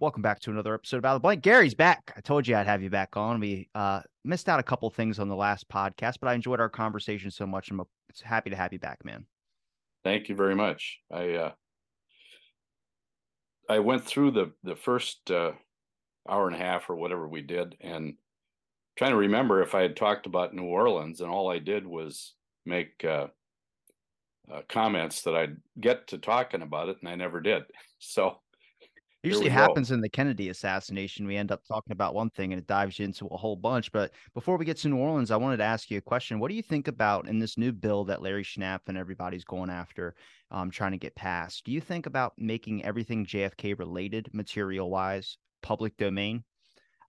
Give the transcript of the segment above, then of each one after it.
Welcome back to another episode about the blank. Gary's back. I told you I'd have you back on. We uh, missed out a couple things on the last podcast, but I enjoyed our conversation so much. I'm happy to have you back, man. Thank you very much. I uh, I went through the the first uh, hour and a half or whatever we did, and trying to remember if I had talked about New Orleans, and all I did was make uh, uh, comments that I'd get to talking about it, and I never did. So usually happens in the Kennedy assassination. We end up talking about one thing and it dives you into a whole bunch. But before we get to New Orleans, I wanted to ask you a question. What do you think about in this new bill that Larry Schnapf and everybody's going after, um, trying to get passed? Do you think about making everything JFK related material wise public domain?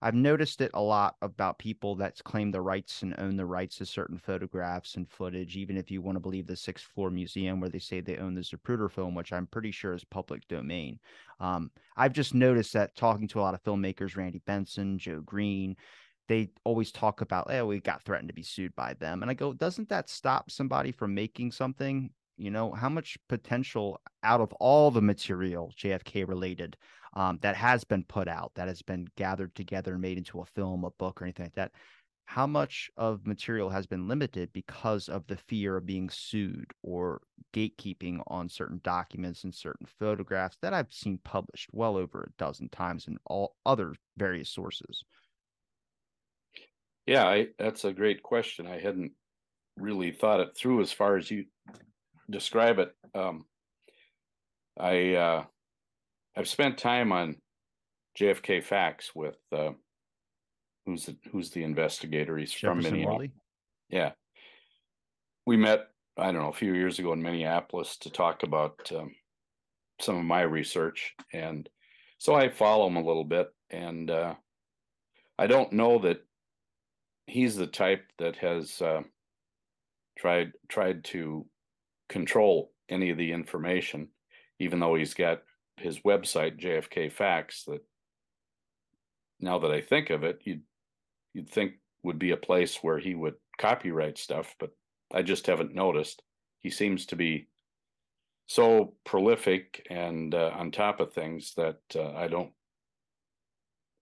I've noticed it a lot about people that claim the rights and own the rights to certain photographs and footage, even if you want to believe the sixth floor museum where they say they own the Zapruder film, which I'm pretty sure is public domain. Um, I've just noticed that talking to a lot of filmmakers, Randy Benson, Joe Green, they always talk about, oh, we got threatened to be sued by them. And I go, doesn't that stop somebody from making something? You know, how much potential out of all the material JFK related um, that has been put out, that has been gathered together and made into a film, a book, or anything like that, how much of material has been limited because of the fear of being sued or gatekeeping on certain documents and certain photographs that I've seen published well over a dozen times in all other various sources? Yeah, I, that's a great question. I hadn't really thought it through as far as you describe it. Um, I uh, I've spent time on JFK facts with uh, who's the who's the investigator? He's Jefferson from Minneapolis. Yeah, we met I don't know a few years ago in Minneapolis to talk about um, some of my research, and so I follow him a little bit, and uh, I don't know that he's the type that has uh, tried tried to control any of the information, even though he's got his website JFK Facts that now that I think of it, you'd you'd think would be a place where he would copyright stuff, but I just haven't noticed. He seems to be so prolific and uh, on top of things that uh, I don't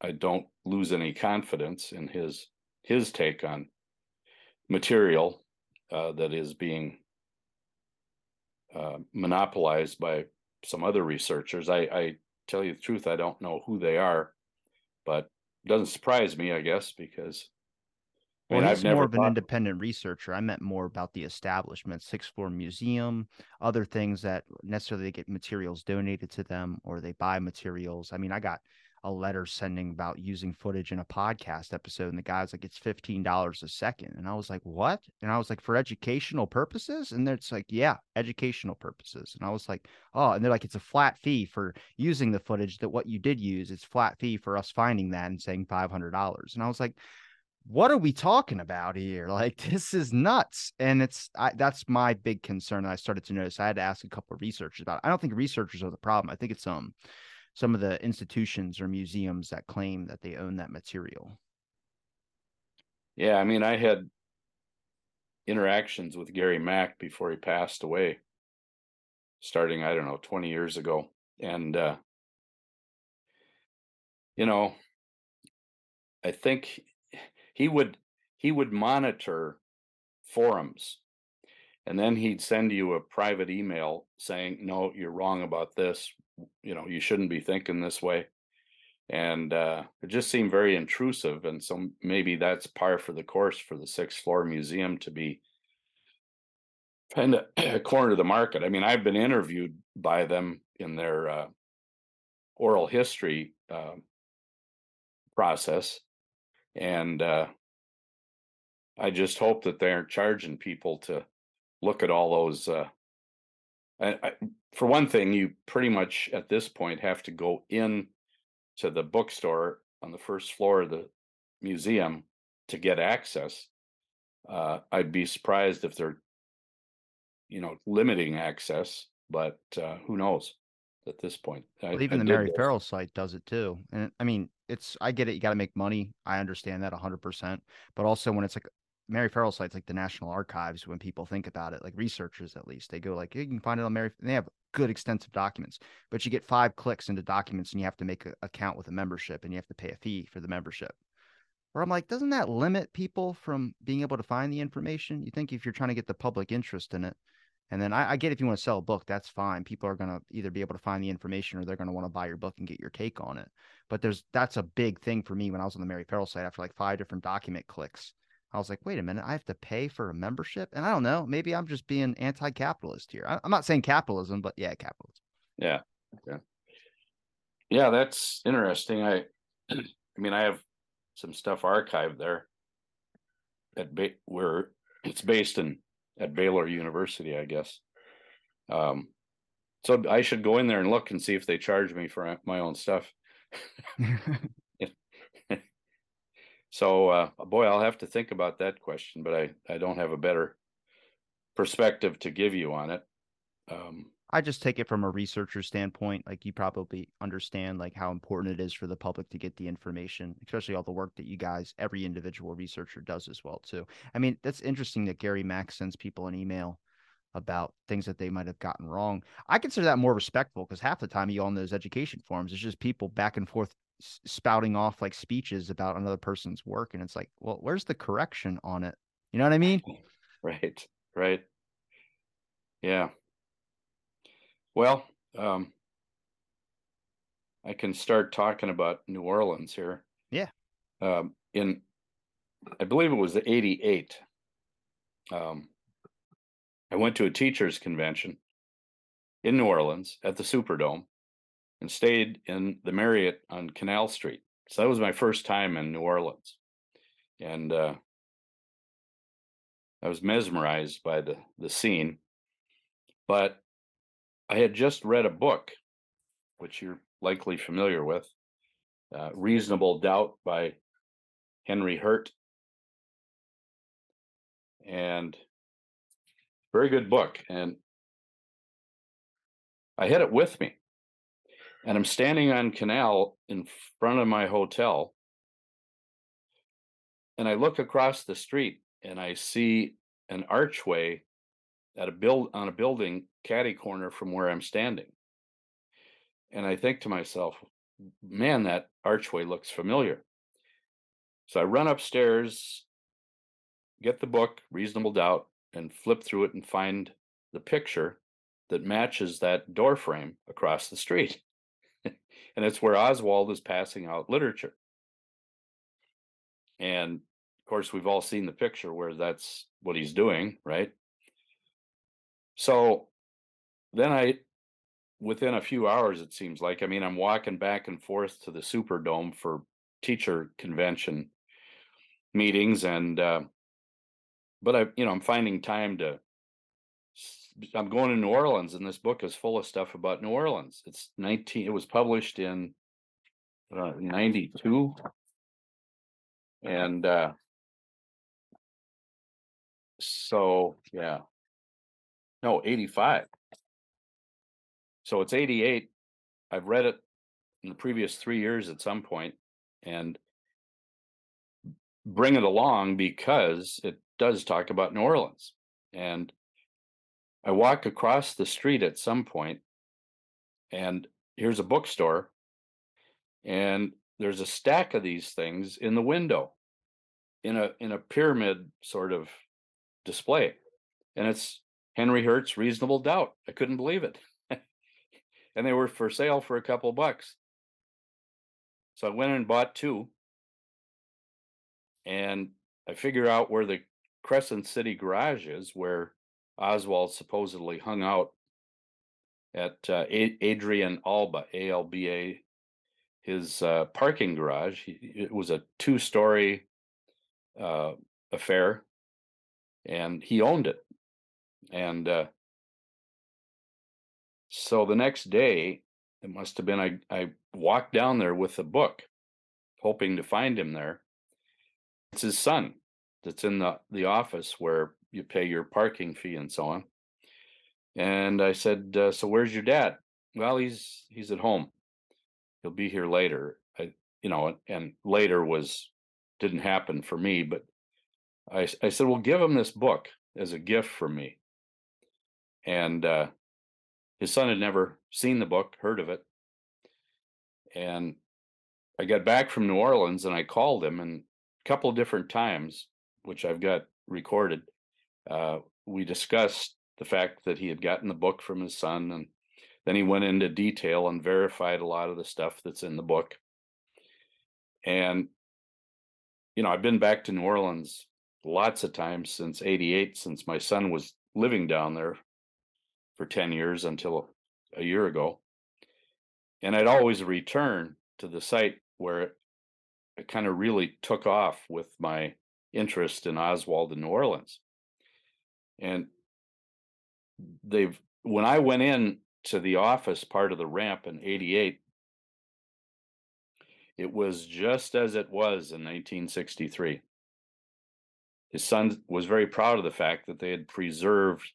I don't lose any confidence in his his take on material uh, that is being uh, monopolized by some other researchers. I, I tell you the truth, I don't know who they are, but it doesn't surprise me, I guess, because I mean, well, he's more of an independent researcher. I meant more about the establishment, Sixth Floor Museum, other things that necessarily get materials donated to them or they buy materials. I mean, I got a letter sending about using footage in a podcast episode and the guy's like it's $15 a second. And i was like what? And i was like for educational purposes? And it's like yeah educational purposes. And i was like oh and they're like it's a flat fee for using the footage that what you did use. It's flat fee for us finding that and saying $500 and i was like what are we talking about here? Like this is nuts. And it's I, that's my big concern that i started to notice. I had to ask a couple of researchers about it. i don't think researchers are the problem. I think it's um some of the institutions or museums that claim that they own that material. Yeah, I mean, I had interactions with Gary Mack before he passed away, starting, I don't know, 20 years ago. And, uh, you know, I think he would he would monitor forums and then he'd send you a private email saying no you're wrong about this you know you shouldn't be thinking this way. And uh, it just seemed very intrusive and so maybe that's par for the course for the sixth floor museum to be kind of a corner of the market. I mean i've been interviewed by them in their uh, oral history uh, process and uh, i just hope that they aren't charging people to look at all those uh, I, I, for one thing, you pretty much at this point have to go in to the bookstore on the first floor of the museum to get access. Uh, I'd be surprised if they're, you know, limiting access, but uh, who knows at this point. I, well, even the Mary Ferrell site does it too. And I mean, it's I get it. You got to make money. I understand that hundred percent. But also when it's like Mary Ferrell site's like the National Archives when people think about it, like researchers at least. They go like you can find it on Mary. They have good extensive documents, but you get five clicks into documents and you have to make an account with a membership and you have to pay a fee for the membership. Where I'm like, doesn't that limit people from being able to find the information? You think if you're trying to get the public interest in it, and then I, I get if you want to sell a book, that's fine. People are going to either be able to find the information or they're going to want to buy your book and get your take on it. But there's that's a big thing for me when I was on the Mary Ferrell site after like five different document clicks. I was like, wait a minute, I have to pay for a membership? And I don't know, maybe I'm just being anti capitalist here. I, am not saying capitalism, but yeah, capitalism. Yeah. Yeah. Yeah, that's interesting. I, I mean, I have some stuff archived there at ba- where it's based in at Baylor University, I guess. Um, so I should go in there and look and see if they charge me for my own stuff. so, uh, boy, I'll have to think about that question, but I, I don't have a better perspective to give you on it. Um, I just take it from a researcher standpoint. Like you probably understand like how important it is for the public to get the information, especially all the work that you guys, every individual researcher does as well too. I mean, that's interesting that Gary Mack sends people an email about things that they might have gotten wrong. I consider that more respectful because half the time you on those education forums, it's just people back and forth spouting off like speeches about another person's work, and it's like, well, where's the correction on it? You know what I mean? Right. Right. Yeah. Well, um, I can start talking about New Orleans here. Yeah. Um, in, I believe it was the 88. Um, I went to a teachers convention in New Orleans at the Superdome and stayed in the Marriott on Canal Street. So that was my first time in New Orleans. And uh, I was mesmerized by the, the scene. But I had just read a book, which you're likely familiar with, uh, Reasonable Doubt by Henry Hurt. And very good book. And I had it with me. And I'm standing on canal in front of my hotel. And I look across the street and I see an archway at a build on a building caddy corner from where I'm standing. And I think to myself, man, that archway looks familiar. So I run upstairs, get the book, Reasonable Doubt, and flip through it and find the picture that matches that door frame across the street. and it's where Oswald is passing out literature. And of course, we've all seen the picture where that's what he's doing, right? So then I, within a few hours, it seems like, I mean, I'm walking back and forth to the Superdome for teacher convention meetings and, uh, but I, you know, I'm finding time to, I'm going to New Orleans and this book is full of stuff about New Orleans. It's 19, it was published in uh, 92. And, uh, so yeah, no, 85. So it's 88. I've read it in the previous three years at some point and bring it along because it does talk about New Orleans. And I walk across the street at some point and here's a bookstore and there's a stack of these things in the window in a in a pyramid sort of display and it's Henry Hurt's Reasonable Doubt. I couldn't believe it. and they were for sale for a couple bucks. So I went and bought two. And I figure out where the Crescent City garage is, where Oswald supposedly hung out at uh, Adrian Alba, A L B A, his uh, parking garage. It was a two story uh, affair, and he owned it. And uh, so the next day, it must have been I, I walked down there with the book, hoping to find him there. It's his son that's in the, the office where you pay your parking fee and so on. And I said, uh, "So where's your dad?" Well, he's he's at home. He'll be here later. I, you know, and later was didn't happen for me, but I, I said, well, give him this book as a gift from me. And uh, his son had never seen the book, heard of it. And I got back from New Orleans and I called him, and a couple different times, which I've got recorded, uh, we discussed the fact that he had gotten the book from his son. And then he went into detail and verified a lot of the stuff that's in the book. And, you know, I've been back to New Orleans lots of times since 88, since my son was living down there for 10 years until a year ago. And I'd always return to the site where it, it kind of really took off with my interest in Oswald in New Orleans. And they've, when I went in to the office part of the ramp in 88, it was just as it was in 1963 his son was very proud of the fact that they had preserved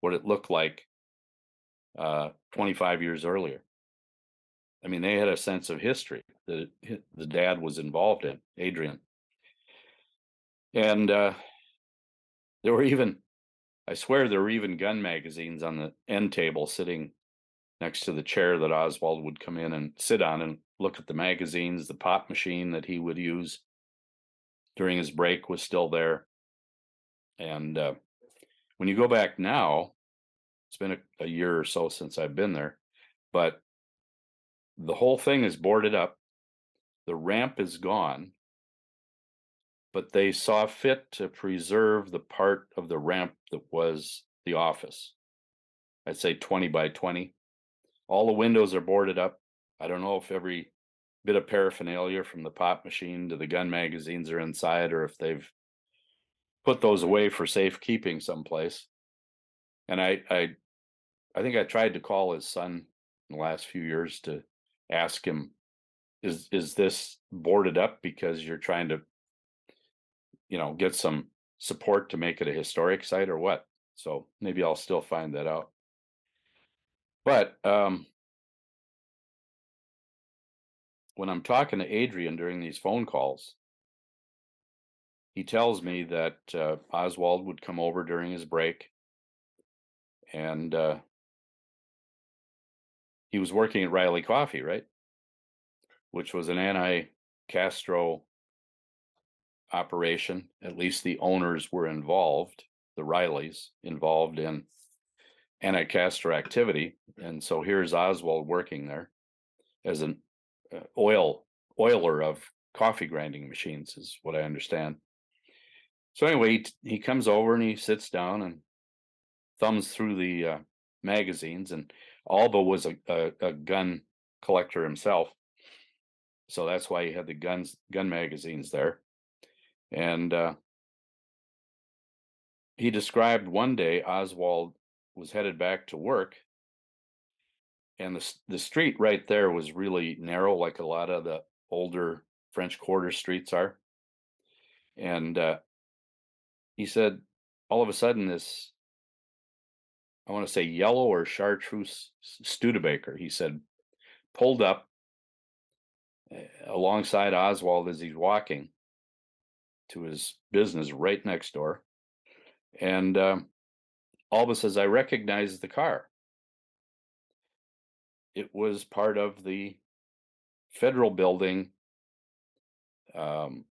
what it looked like uh, 25 years earlier. I mean, they had a sense of history that the dad was involved in, Adrian. And uh, there were even, I swear, there were even gun magazines on the end table sitting next to the chair that Oswald would come in and sit on and look at the magazines. The pop machine that he would use during his break was still there. And uh, when you go back now, it's been a, a year or so since I've been there, but the whole thing is boarded up. The ramp is gone, but they saw fit to preserve the part of the ramp that was the office. I'd say 20 by 20. All the windows are boarded up. I don't know if every bit of paraphernalia from the pop machine to the gun magazines are inside or if they've put those away for safekeeping someplace. And I, I, I think I tried to call his son in the last few years to ask him, is is this boarded up because you're trying to, you know, get some support to make it a historic site or what? So maybe I'll still find that out. But um, when I'm talking to Adrian during these phone calls, he tells me that uh, Oswald would come over during his break and uh, he was working at Reily Coffee, right? Which was an anti Castro operation. At least the owners were involved, the Reilys involved in anticastro activity. And so here's Oswald working there as an uh, oil oiler of coffee grinding machines is what I understand. So anyway, he, he comes over and he sits down and thumbs through the uh, magazines. And Alba was a, a, a, gun collector himself, so that's why he had the guns gun magazines there. And uh, he described one day Oswald was headed back to work and the the street right there was really narrow, like a lot of the older French Quarter streets are. And uh, he said, all of a sudden, this I want to say yellow or chartreuse Studebaker, he said, pulled up eh, alongside Oswald as he's walking to his business right next door. And um, Alba says, I recognize the car it was part of the federal building um,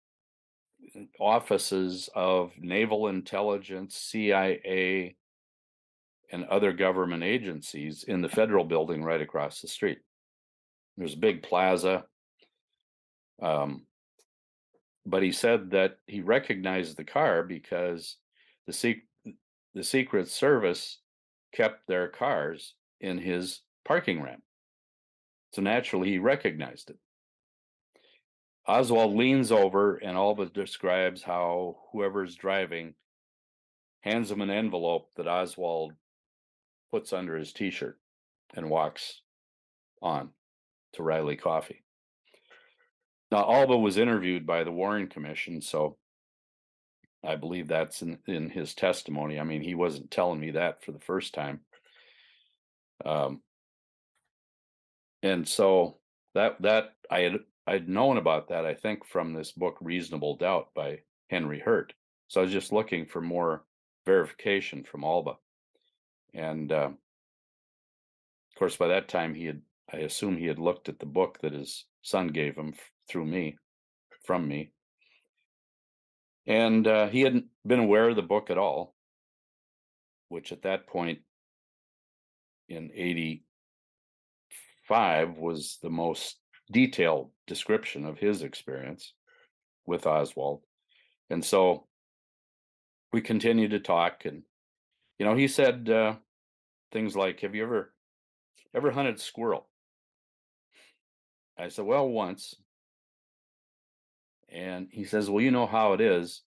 offices of naval intelligence, CIA, and other government agencies in the federal building right across the street. There's a big plaza. Um, but he said that he recognized the car because the, sec- the Secret Service kept their cars in his parking ramp. So naturally, he recognized it. Oswald leans over and Alba describes how whoever's driving hands him an envelope that Oswald puts under his t shirt and walks on to Reily Coffee. Now, Alba was interviewed by the Warren Commission, so I believe that's in, in his testimony. I mean, he wasn't telling me that for the first time. Um, and so that that I had I'd known about that I think from this book Reasonable Doubt by Henry Hurt. So I was just looking for more verification from Alba. And uh, of course, by that time, he had, I assume he had looked at the book that his son gave him through me, from me. And uh, he hadn't been aware of the book at all, which at that point in 85 was the most detailed description of his experience with Oswald. And so we continued to talk and you know he said uh, things like have you ever ever hunted squirrel i said well once and he says well you know how it is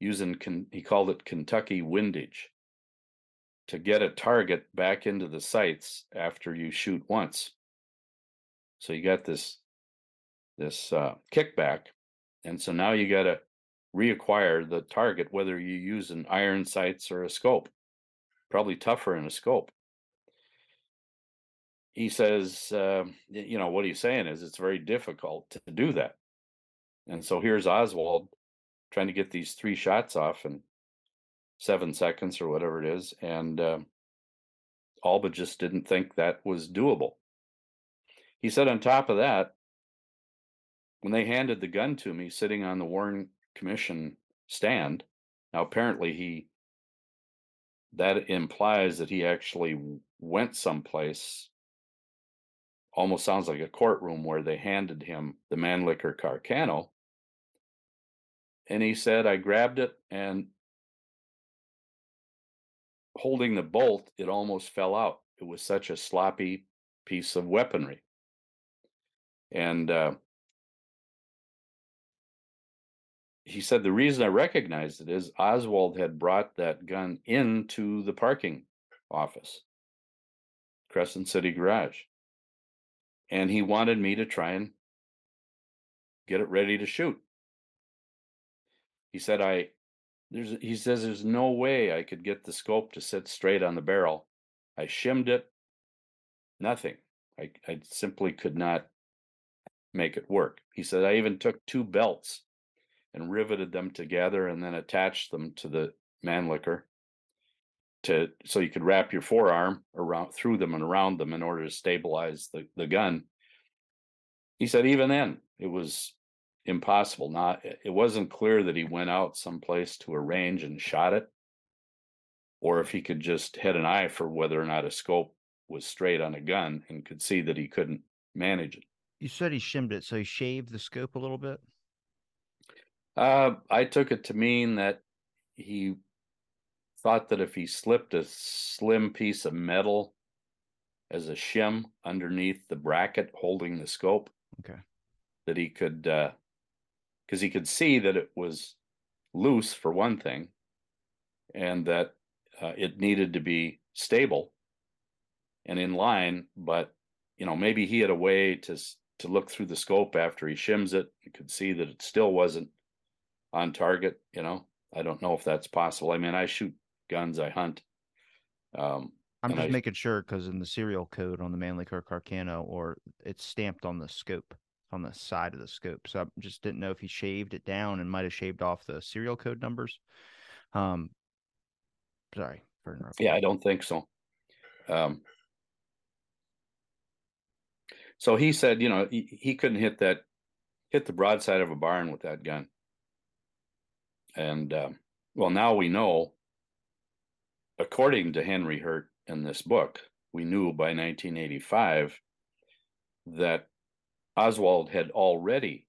using he called it kentucky windage to get a target back into the sights after you shoot once so you got this this uh, kickback and so now you got to reacquire the target, whether you use an iron sights or a scope. Probably tougher in a scope. He says, uh, you know, what he's saying is it's very difficult to do that. And so here's Oswald trying to get these three shots off in seven seconds or whatever it is. And uh, Alba just didn't think that was doable. He said, on top of that, when they handed the gun to me sitting on the Warren Commission stand, now apparently he that implies that he actually went someplace almost sounds like a courtroom where they handed him the Mannlicher Carcano. And he said, I grabbed it and holding the bolt, it almost fell out. It was such a sloppy piece of weaponry. And uh, he said the reason I recognized it is Oswald had brought that gun into the parking office, Crescent City Garage. And he wanted me to try and get it ready to shoot. He said, I, there's, he says, there's no way I could get the scope to sit straight on the barrel. I shimmed it, nothing. I, I simply could not make it work. He said, I even took two belts and riveted them together and then attached them to the Mannlicher to so you could wrap your forearm around through them and around them in order to stabilize the, the gun. He said even then it was impossible. Not it wasn't clear that he went out someplace to a range and shot it, or if he could just had an eye for whether or not a scope was straight on a gun and could see that he couldn't manage it. You said he shimmed it, so he shaved the scope a little bit. Uh, I took it to mean that he thought that if he slipped a slim piece of metal as a shim underneath the bracket holding the scope, okay, that he could, because he could see that it was loose for one thing, and that uh, it needed to be stable and in line. But you know, maybe he had a way to to look through the scope after he shims it. He could see that it still wasn't on target. You know, I don't know if that's possible. I mean, I shoot guns, I hunt. Um, I'm just I, making sure because in the serial code on the Mannlicher Carcano, or it's stamped on the scope on the side of the scope. So I just didn't know if he shaved it down and might have shaved off the serial code numbers. Um, sorry for interrupting. Yeah, I don't think so. Um, so he said, you know, he, he couldn't hit that, hit the broadside of a barn with that gun. And uh, well, now we know, according to Henry Hurt in this book, we knew by 1985 that Oswald had already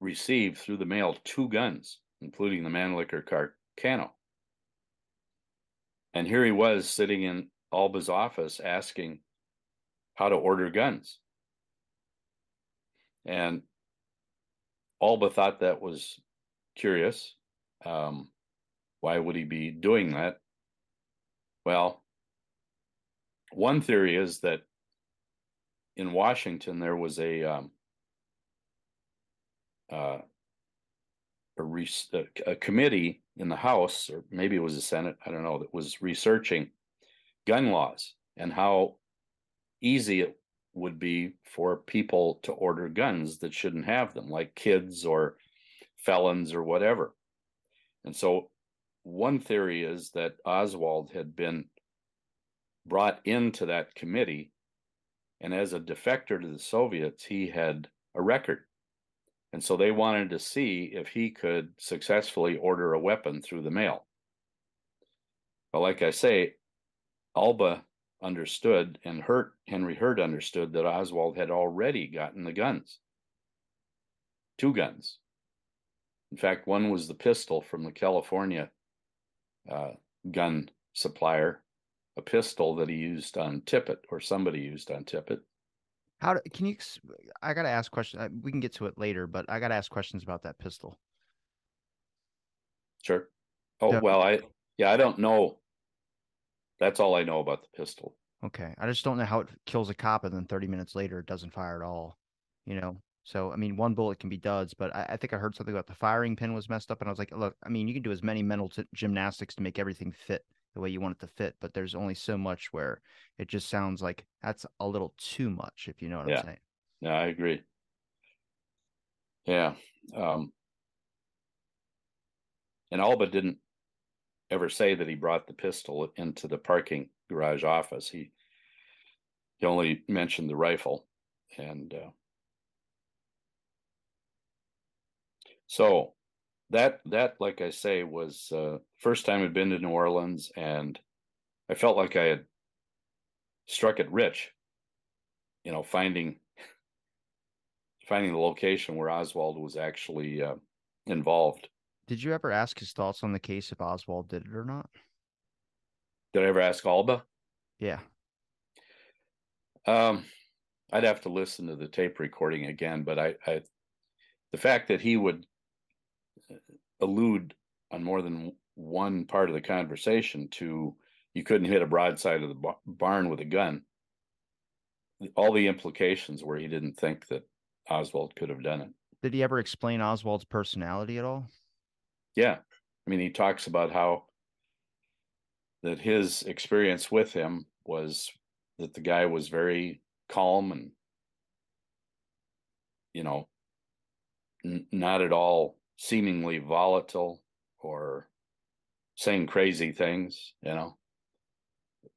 received through the mail two guns, including the Mannlicher Carcano. And here he was sitting in Alba's office asking how to order guns. And Alba thought that was curious. Um, why would he be doing that? Well, one theory is that in Washington there was a um, uh, a, re- a, committee in the House, or maybe it was the Senate, I don't know, that was researching gun laws and how easy it would be for people to order guns that shouldn't have them, like kids or felons or whatever. And so one theory is that Oswald had been brought into that committee and as a defector to the Soviets, he had a record. And so they wanted to see if he could successfully order a weapon through the mail. But like I say, Alba understood and Hurt, Henry Hurt understood that Oswald had already gotten the guns. Two guns. In fact, one was the pistol from the California uh, gun supplier, a pistol that he used on Tippit or somebody used on Tippit. How do, can you? I got to ask questions. Uh, we can get to it later, but I got to ask questions about that pistol. Sure. Oh yeah. well, I yeah, I don't know. That's all I know about the pistol. Okay, I just don't know how it kills a cop, and then thirty minutes later it doesn't fire at all. You know, so I mean, one bullet can be duds, but I, I think I heard something about the firing pin was messed up, and I was like, look, I mean, you can do as many mental t- gymnastics to make everything fit the way you want it to fit, but there's only so much where it just sounds like that's a little too much, if you know what yeah. I'm saying. Yeah, I agree. Yeah. Um, and Alba didn't ever say that he brought the pistol into the parking garage office. He he only mentioned the rifle, and uh, so that that like I say was uh, first time I'd been to New Orleans, and I felt like I had struck it rich. You know, finding finding the location where Oswald was actually uh, involved. Did you ever ask his thoughts on the case if Oswald did it or not? Did I ever ask Alba? Yeah. Um, I'd have to listen to the tape recording again, but I, I the fact that he would allude on more than one part of the conversation to you couldn't hit a broadside of the barn with a gun. All the implications were he didn't think that Oswald could have done it. Did he ever explain Oswald's personality at all? Yeah. I mean, he talks about how that his experience with him was that the guy was very calm and, you know, n- not at all seemingly volatile or saying crazy things, you know.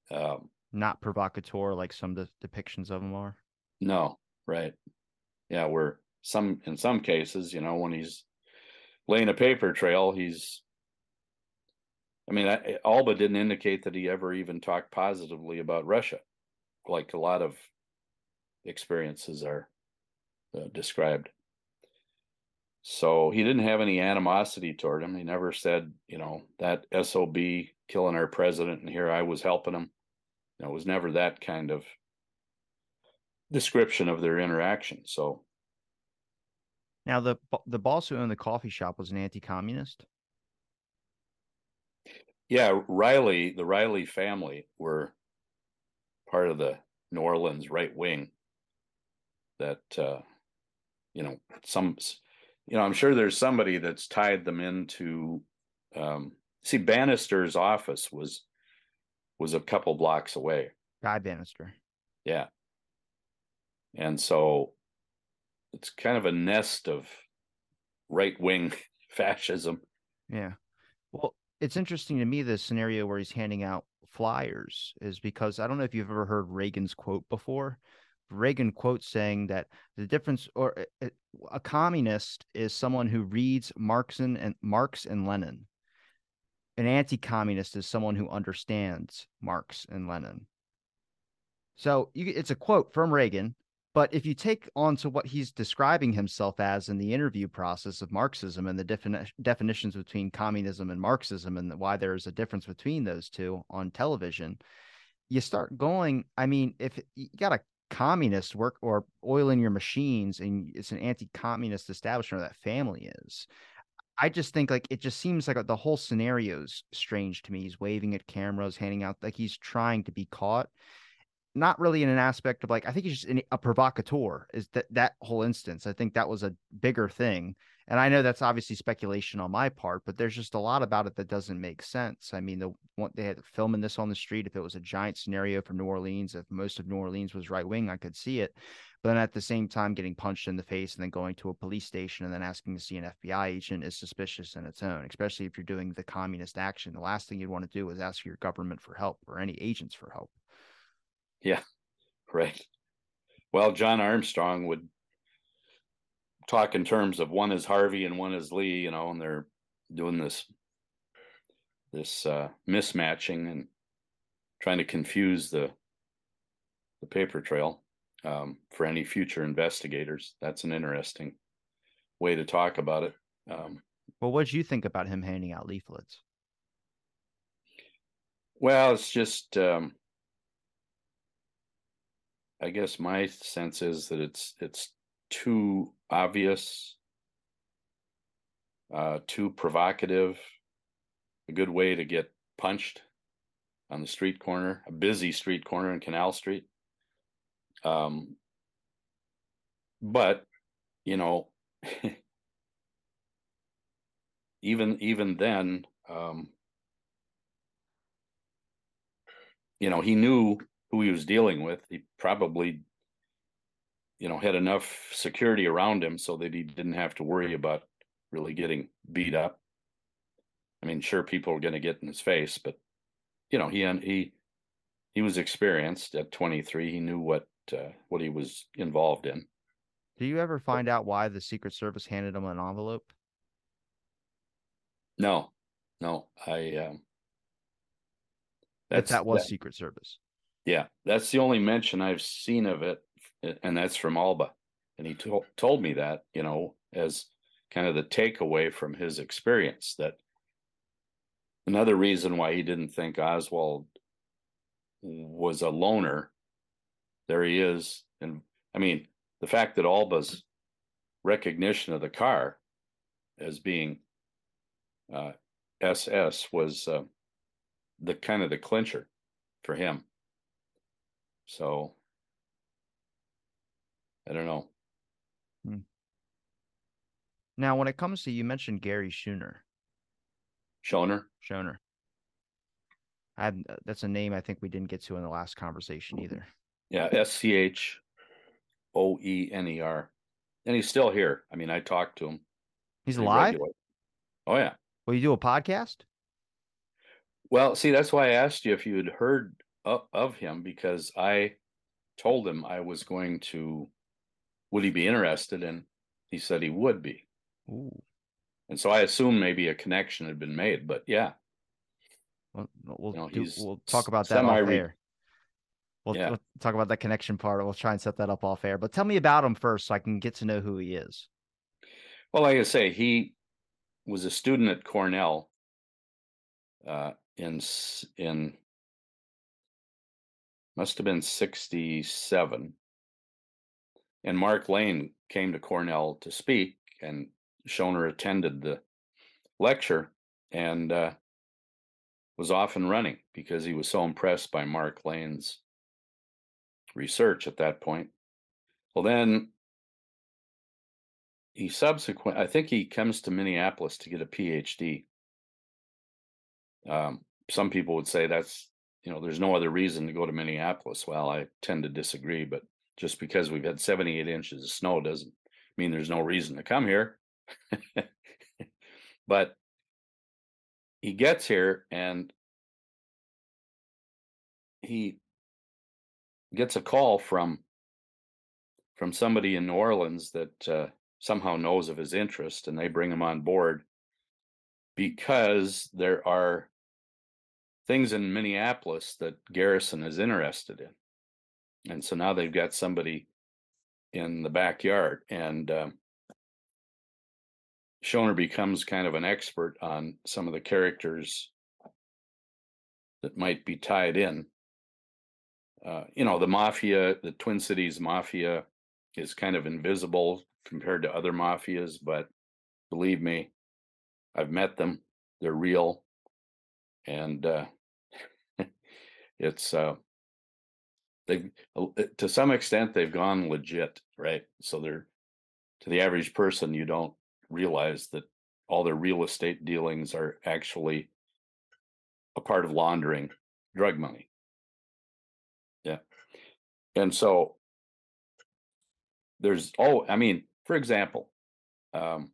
Um, Not provocateur like some de- depictions of him are. No, right. Yeah, we're some in some cases, you know, when he's laying a paper trail, he's. I mean, I, Alba didn't indicate that he ever even talked positively about Russia, like a lot of experiences are uh, described. So he didn't have any animosity toward him. He never said, you know, that SOB killing our president and here I was helping him. You know, it was never that kind of description of their interaction. So now the the boss who owned the coffee shop was an anti-communist. Yeah, Reily, the Reily family were part of the New Orleans right wing. That uh, you know, some you know, I'm sure there's somebody that's tied them into. Um, see, Banister's office was was a couple blocks away. Guy Banister. Yeah. And so it's kind of a nest of right wing fascism. Yeah. Well, it's interesting to me the scenario where he's handing out flyers is because I don't know if you've ever heard Reagan's quote before, Reagan quotes saying that the difference or uh, uh, a communist is someone who reads Marxan and Marx and Lenin. An anti-communist is someone who understands Marx and Lenin. So you, it's a quote from Reagan, but if you take on to what he's describing himself as in the interview process of Marxism and the defini- definitions between communism and Marxism and why there's a difference between those two on television, you start going. I mean, if you got a communist work or oil in your machines and it's an anti-communist establishment that family is. I just think like it just seems like uh, the whole scenario's strange to me. He's waving at cameras handing out like he's trying to be caught. Not really in an aspect of like i think he's just a provocateur is that that whole instance. I think that was a bigger thing and I know that's obviously speculation on my part, but there's just a lot about it that doesn't make sense. I mean, the they had filming this on the street. If it was a giant scenario for New Orleans, if most of New Orleans was right wing, I could see it. But then at the same time, getting punched in the face and then going to a police station and then asking to see an FBI agent is suspicious in its own, especially if you're doing the communist action. The last thing you'd want to do is ask your government for help or any agents for help. Yeah, right. Well, John Armstrong would talk in terms of one is Harvey and one is Lee, you know, and they're doing this this uh, mismatching and trying to confuse the the paper trail um, for any future investigators. That's an interesting way to talk about it. Um, well, what did you think about him handing out leaflets? Well, it's just, um, I guess my sense is that it's it's too obvious, uh, too provocative, a good way to get punched on the street corner, a busy street corner in Canal Street. Um, but you know, even even then, um, you know, he knew who he was dealing with. He probably you know, had enough security around him so that he didn't have to worry about really getting beat up. I mean, sure, people were going to get in his face, but you know, he he he was experienced at 23. He knew what uh, what he was involved in. Do you ever find out why the Secret Service handed him an envelope? No, no, I. Um, that's that was that, Secret Service. Yeah, that's the only mention I've seen of it and that's from Alba. And he to- told me that, you know, as kind of the takeaway from his experience that another reason why he didn't think Oswald was a loner, there he is. And I mean, the fact that Alba's recognition of the car as being uh, SS was uh, the kind of the clincher for him. So I don't know. Hmm. Now, when it comes to you mentioned Gary Schooner. Schoener. Schoener. I uh, that's a name I think we didn't get to in the last conversation either. Yeah, S C H O E N E R, and he's still here. I mean, I talked to him. He's alive. Oh yeah. Will you do a podcast? Well, see, that's why I asked you if you had heard of, of him because I told him I was going to would he be interested? And he said he would be. Ooh. And so I assume maybe a connection had been made, but yeah. Well, we'll, you know, do, we'll talk about that off air. We'll, yeah. we'll talk about that connection part. We'll try and set that up off air. But tell me about him first, so I can get to know who he is. Well, like I say, he was a student at Cornell uh, in in must have been sixty seven, and Mark Lane came to Cornell to speak, and Schoener attended the lecture and uh, was off and running because he was so impressed by Mark Lane's research at that point. Well, then he subsequent, I think he comes to Minneapolis to get a PhD. Um, some people would say that's you know there's no other reason to go to Minneapolis. Well, I tend to disagree, but just because we've had 78 inches of snow doesn't mean there's no reason to come here. but he gets here and he gets a call from from somebody in New Orleans that uh, somehow knows of his interest and they bring him on board because there are things in Minneapolis that Garrison is interested in and so now they've got somebody in the backyard and um, Schoener becomes kind of an expert on some of the characters that might be tied in. Uh, you know, the mafia, the Twin Cities mafia is kind of invisible compared to other mafias, but believe me, I've met them. They're real. And uh, it's uh, they've uh, to some extent they've gone legit, right? So they're to the average person, you don't realize that all their real estate dealings are actually a part of laundering drug money. Yeah. And so there's, oh, I mean, for example, um,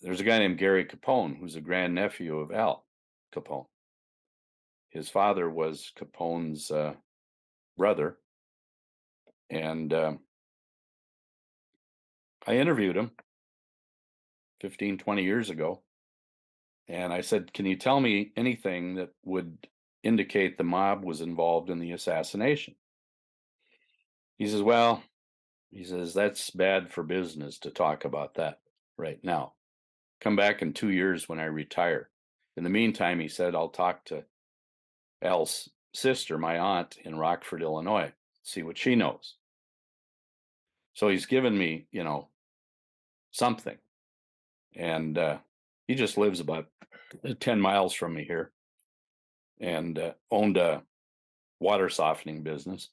there's a guy named Gary Capone who's a grandnephew of Al Capone. His father was Capone's uh, brother. And um, I interviewed him 15, 20 years ago. And I said, Can you tell me anything that would indicate the mob was involved in the assassination? He says, Well, he says, That's bad for business to talk about that right now. Come back in two years when I retire. In the meantime, he said, I'll talk to Al's sister, my aunt in Rockford, Illinois, see what she knows. So he's given me, you know, something. And uh, he just lives about 10 miles from me here and uh, owned a water softening business.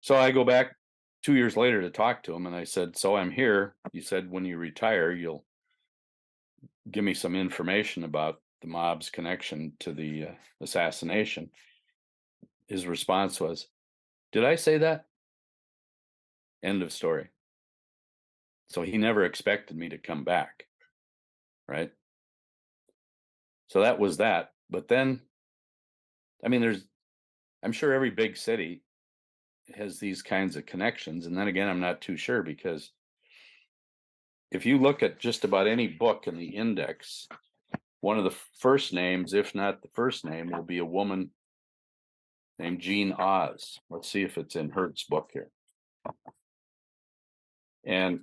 So I go back two years later to talk to him and I said, So I'm here. You said when you retire, you'll give me some information about the mob's connection to the uh, assassination. His response was, Did I say that? End of story. So he never expected me to come back. Right. So that was that. But then, I mean, there's, I'm sure every big city has these kinds of connections. And then again, I'm not too sure because if you look at just about any book in the index, one of the first names, if not the first name, will be a woman named Jean Oz. Let's see if it's in Hurt's book here. And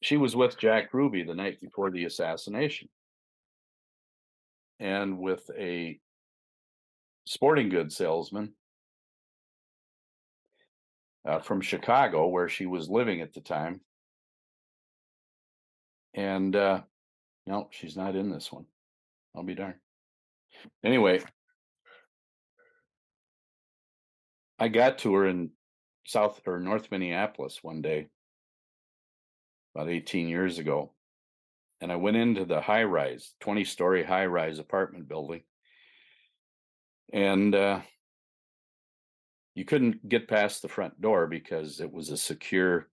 she was with Jack Ruby the night before the assassination. And with a sporting goods salesman uh, from Chicago, where she was living at the time. And uh, no, she's not in this one. I'll be darned. Anyway, I got to her in South or North Minneapolis one day about 18 years ago. And I went into the high rise, 20 story high rise apartment building. And uh, you couldn't get past the front door because it was a secure,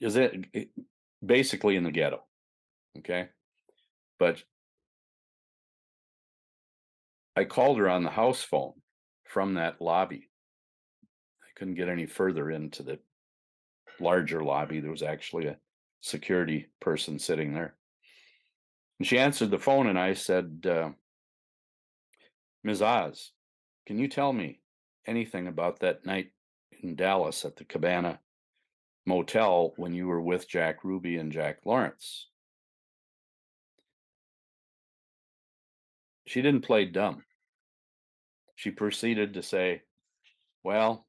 is it, it basically in the ghetto. Okay. But I called her on the house phone from that lobby. I couldn't get any further into the larger lobby. There was actually a security person sitting there. And she answered the phone, and I said, uh, Ms. Oz, can you tell me anything about that night in Dallas at the Cabana Motel when you were with Jack Ruby and Jack Lawrence? She didn't play dumb. She proceeded to say, Well,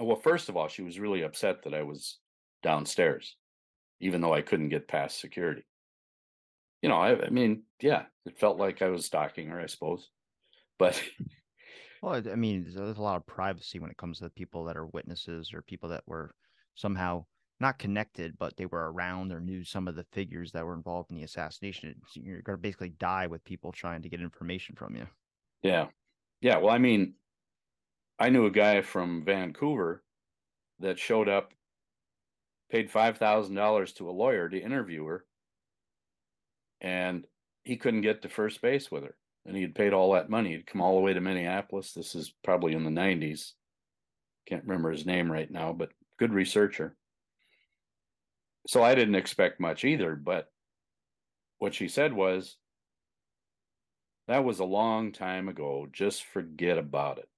uh, well, first of all, she was really upset that I was downstairs, even though I couldn't get past security. You know, I, I mean, yeah, it felt like I was stalking her, I suppose. But well, I mean, there's a lot of privacy when it comes to the people that are witnesses or people that were somehow not connected, but they were around or knew some of the figures that were involved in the assassination. You're going to basically die with people trying to get information from you. Yeah. Yeah. Well, I mean, I knew a guy from Vancouver that showed up, paid $5,000 to a lawyer to interview her, and he couldn't get to first base with her. And he had paid all that money. He'd come all the way to Minneapolis. This is probably in the 90s. Can't remember his name right now, but good researcher so I didn't expect much either. But what she said was, that was a long time ago. Just forget about it.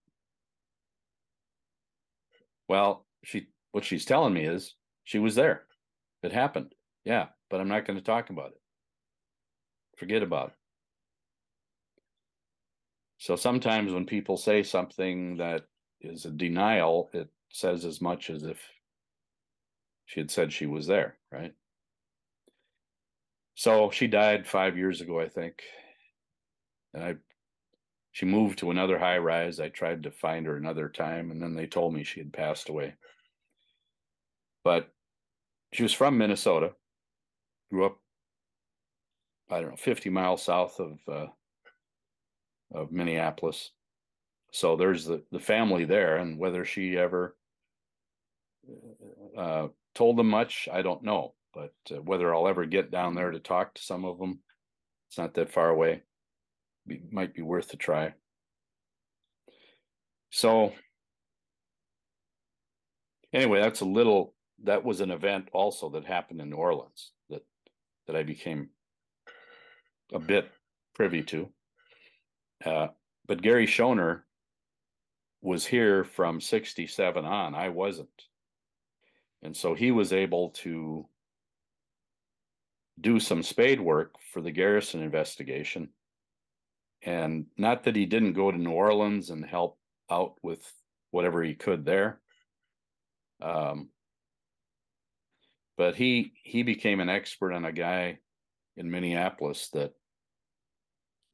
Well, she what she's telling me is she was there. It happened. Yeah, but I'm not going to talk about it. Forget about it. So sometimes when people say something that is a denial, it says as much as if she had said she was there, right? So she died five years ago, I think. And I she moved to another high rise. I tried to find her another time, and then they told me she had passed away. But she was from Minnesota, grew up, I don't know, 50 miles south of uh, of Minneapolis. So there's the the family there, and whether she ever uh, told them much, I don't know. But uh, whether I'll ever get down there to talk to some of them, it's not that far away. Be, might be worth a try. So anyway, that's a little. That was an event also that happened in New Orleans that that I became a bit privy to. Uh, but Gary Schoener was here from 67 on. I wasn't. And so he was able to do some spade work for the Garrison investigation. And not that he didn't go to New Orleans and help out with whatever he could there. Um, but he he became an expert on a guy in Minneapolis that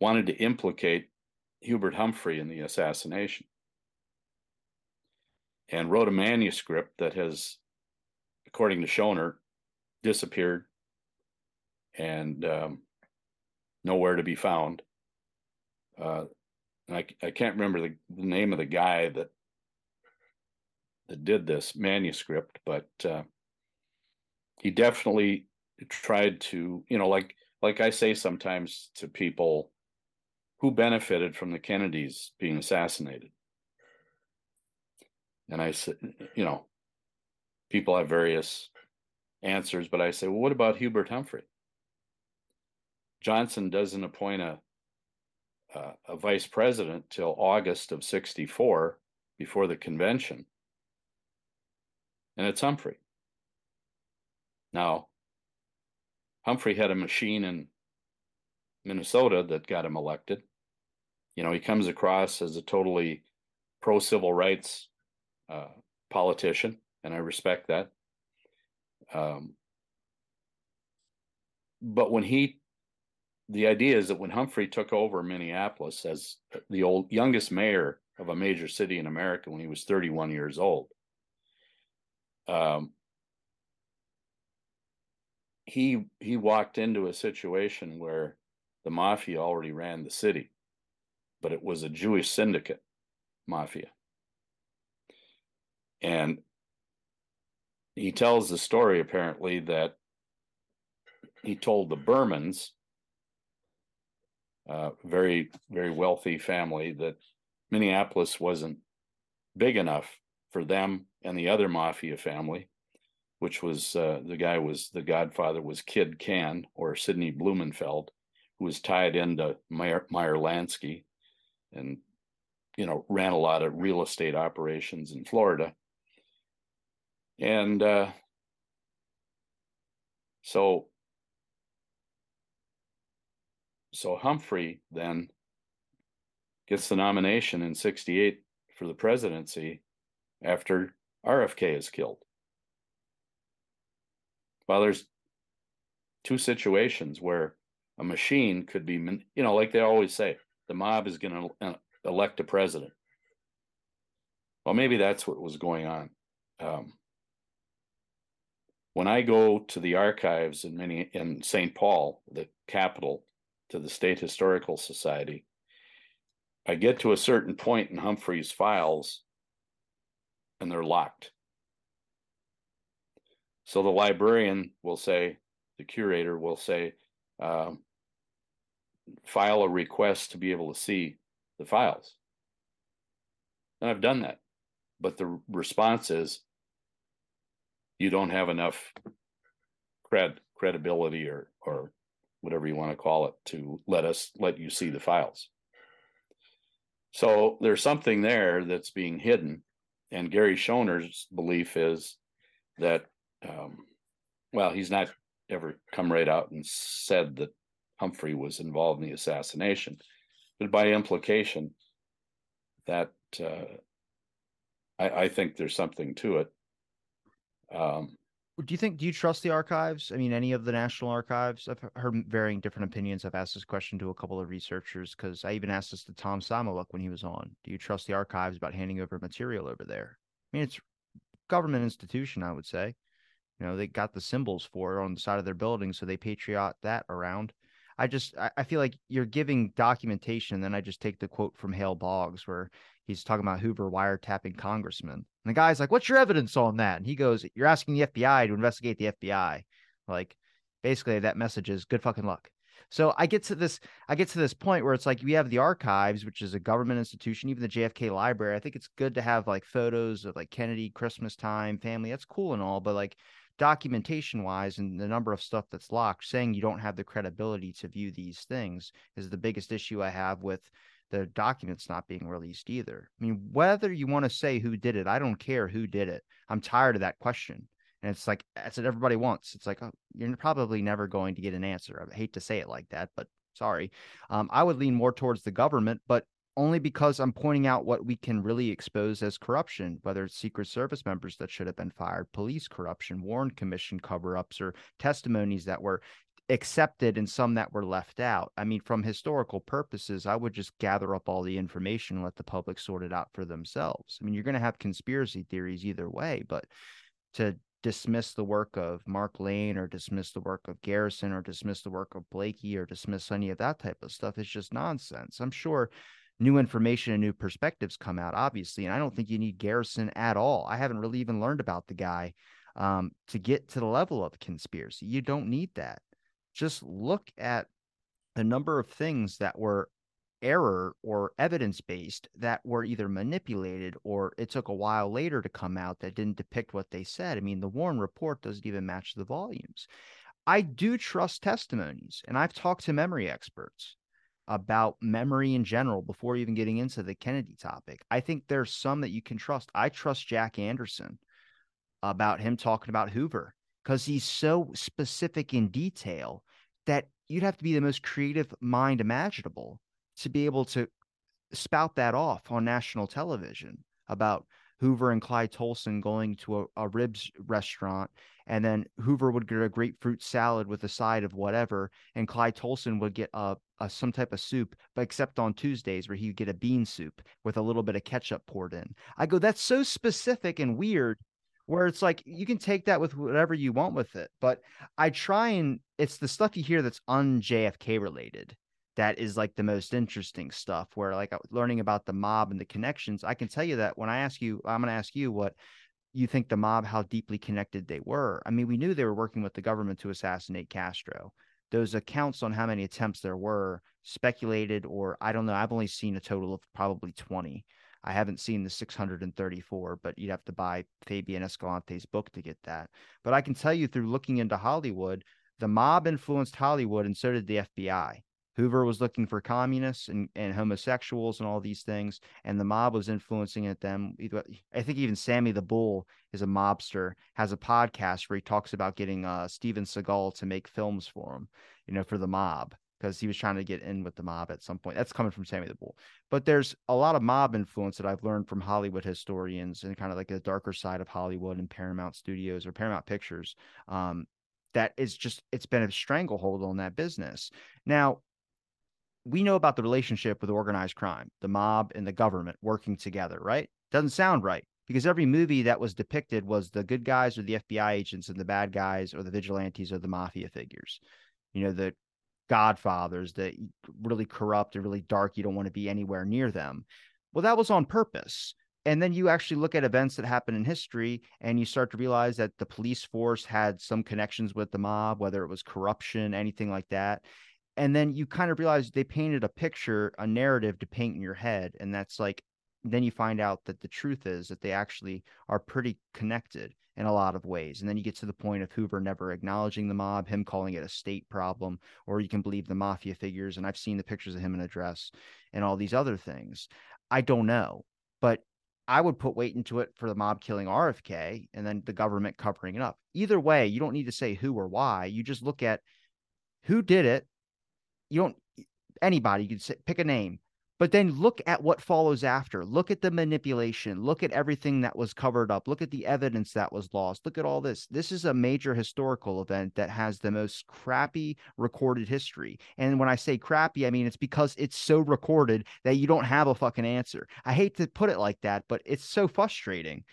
wanted to implicate Hubert Humphrey in the assassination and wrote a manuscript that has, according to Schoener, disappeared and um, nowhere to be found. Uh, and I, I can't remember the, the, name of the guy that that did this manuscript, but uh, he definitely tried to, you know, like like I say sometimes to people who benefited from the Kennedys being assassinated. And I said, you know, people have various answers, but I say, well, what about Hubert Humphrey? Johnson doesn't appoint a uh, a vice president till August of 64 before the convention. And it's Humphrey. Now, Humphrey had a machine in Minnesota that got him elected. You know, he comes across as a totally pro civil rights uh, politician, and I respect that. Um, but when he, the idea is that when Humphrey took over Minneapolis as the old youngest mayor of a major city in America when he was 31 years old, um, he he walked into a situation where the mafia already ran the city but it was a Jewish syndicate mafia. And he tells the story apparently that he told the Bermans, uh, very, very wealthy family, that Minneapolis wasn't big enough for them and the other mafia family, which was uh, the guy was the godfather was Kid Cann or Sidney Blumenfeld, who was tied into Meyer, Meyer Lansky, and you know ran a lot of real estate operations in Florida. And uh, so so Humphrey then gets the nomination in 68 for the presidency after RFK is killed. Well, there's two situations where a machine could be, you know, like they always say, the mob is going to uh, elect a president. Well, maybe that's what was going on. Um, when I go to the archives in many in St. Paul, the capital to the State Historical Society, I get to a certain point in Humphrey's files, and they're locked. So the librarian will say, the curator will say, um, file a request to be able to see the files. And I've done that. But the response is you don't have enough cred credibility or or whatever you want to call it to let us let you see the files. So there's something there that's being hidden. And Gary Schoener's belief is that um, well, he's not ever come right out and said that Humphrey was involved in the assassination. But by implication, that uh, I, I, think there's something to it. Um, do you think? Do you trust the archives? I mean, any of the national archives? I've heard varying different opinions. I've asked this question to a couple of researchers because I even asked this to Tom Samoluk when he was on. Do you trust the archives about handing over material over there? I mean, it's government institution, I would say. You know, they got the symbols for it on the side of their building, so they patriot that around. I just I, I feel like you're giving documentation. Then I just take the quote from Hale Boggs where he's talking about Hoover wiretapping congressmen. And the guy's like, What's your evidence on that? And he goes, You're asking the FBI to investigate the FBI. Like basically that message is good fucking luck. So I get to this, I get to this point where it's like we have the archives, which is a government institution, even the JFK library. I think it's good to have like photos of like Kennedy, Christmas time, family. That's cool and all, but like documentation wise and the number of stuff that's locked, saying you don't have the credibility to view these things is the biggest issue I have with the documents not being released either. I mean, whether you want to say who did it, I don't care who did it. I'm tired of that question. And it's like that's what everybody wants. It's like oh, you're probably never going to get an answer. I hate to say it like that, but sorry. Um, I would lean more towards the government, but only because I'm pointing out what we can really expose as corruption, whether it's Secret Service members that should have been fired, police corruption, Warren Commission cover ups, or testimonies that were accepted and some that were left out. I mean, from historical purposes, I would just gather up all the information and let the public sort it out for themselves. I mean, you're going to have conspiracy theories either way, but to dismiss the work of Mark Lane or dismiss the work of Garrison or dismiss the work of Blakey or dismiss any of that type of stuff is just nonsense. I'm sure new information and new perspectives come out, obviously, and I don't think you need Garrison at all. I haven't really even learned about the guy um, to get to the level of conspiracy. You don't need that. Just look at the number of things that were error or evidence based that were either manipulated or it took a while later to come out that didn't depict what they said. I mean, the Warren report doesn't even match the volumes. I do trust testimonies, and I've talked to memory experts about memory in general before even getting into the Kennedy topic. I think there's some that you can trust. I trust Jack Anderson about him talking about Hoover because he's so specific in detail that you'd have to be the most creative mind imaginable to be able to spout that off on national television about Hoover and Clyde Tolson going to a, a, ribs restaurant, and then Hoover would get a grapefruit salad with a side of whatever, and Clyde Tolson would get a, a some type of soup, but except on Tuesdays where he'd get a bean soup with a little bit of ketchup poured in. I go, that's so specific and weird. Where it's like you can take that with whatever you want with it, but I try and it's the stuff you hear that's un JFK related that is like the most interesting stuff where like uh, learning about the mob and the connections i can tell you that when i ask you i'm going to ask you what you think the mob how deeply connected they were. I mean we knew they were working with the government to assassinate castro. Those accounts on how many attempts there were speculated or i don't know i've only seen a total of probably 20 i haven't seen the 634 but you'd have to buy fabian escalante's book to get that. But i can tell you through looking into hollywood the mob influenced hollywood and so did the fbi Hoover was looking for communists and, and homosexuals and all these things, and the mob was influencing at them. I think even Sammy the Bull is a mobster, has a podcast where he talks about getting uh, Steven Seagal to make films for him, you know, for the mob because he was trying to get in with the mob at some point. That's coming from Sammy the Bull. But there's a lot of mob influence that I've learned from Hollywood historians and kind of like the darker side of Hollywood and Paramount Studios or Paramount Pictures. Um, that is just it's been a stranglehold on that business. Now, we know about the relationship with organized crime, the mob and the government working together, right? Doesn't sound right because every movie that was depicted was the good guys or the FBI agents and the bad guys or the vigilantes or the mafia figures. You know, the godfathers, that really corrupt and really dark, you don't want to be anywhere near them. Well, that was on purpose. And then you actually look at events that happen in history and you start to realize that the police force had some connections with the mob, whether it was corruption, anything like that and then you kind of realize they painted a picture a narrative to paint in your head and that's like then you find out that the truth is that they actually are pretty connected in a lot of ways and then you get to the point of hoover never acknowledging the mob him calling it a state problem or you can believe the mafia figures and i've seen the pictures of him in a dress and all these other things i don't know but I would put weight into it for the mob killing RFK and then the government covering it up. Either way, you don't need to say who or why. You just look at who did it you don't anybody you can say, pick a name but then look at what follows after. Look at the manipulation. Look at everything that was covered up. Look at the evidence that was lost. Look at all this. This is a major historical event that has the most crappy recorded history. And when i say crappy i mean it's because it's so recorded that you don't have a fucking answer. I hate to put it like that but it's so frustrating.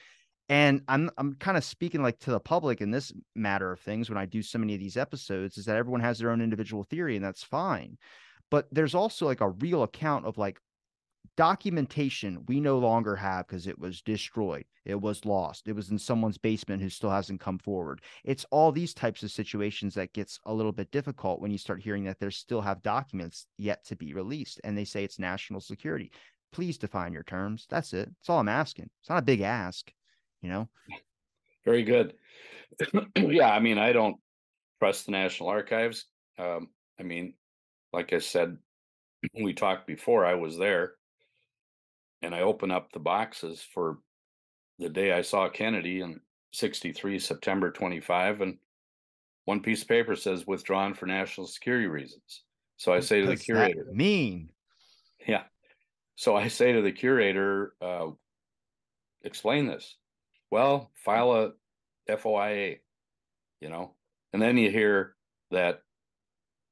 And I'm I'm kind of speaking like to the public in this matter of things when I do so many of these episodes is that everyone has their own individual theory and that's fine. But there's also like a real account of like documentation we no longer have because it was destroyed it was lost it was in someone's basement who still hasn't come forward. It's all these types of situations that gets a little bit difficult when you start hearing that they still have documents yet to be released and they say it's national security. Please define your terms that's it that's all i'm asking it's not a big ask you know? Very good. Yeah i mean i don't trust the national archives um, i mean like i said we talked before i was there and I open up the boxes for the day I saw Kennedy in 63, September 25, and one piece of paper says withdrawn for national security reasons. So I say to the curator, mean? Yeah. So I say to the curator, uh, explain this. Well, file a FOIA, you know, and then you hear that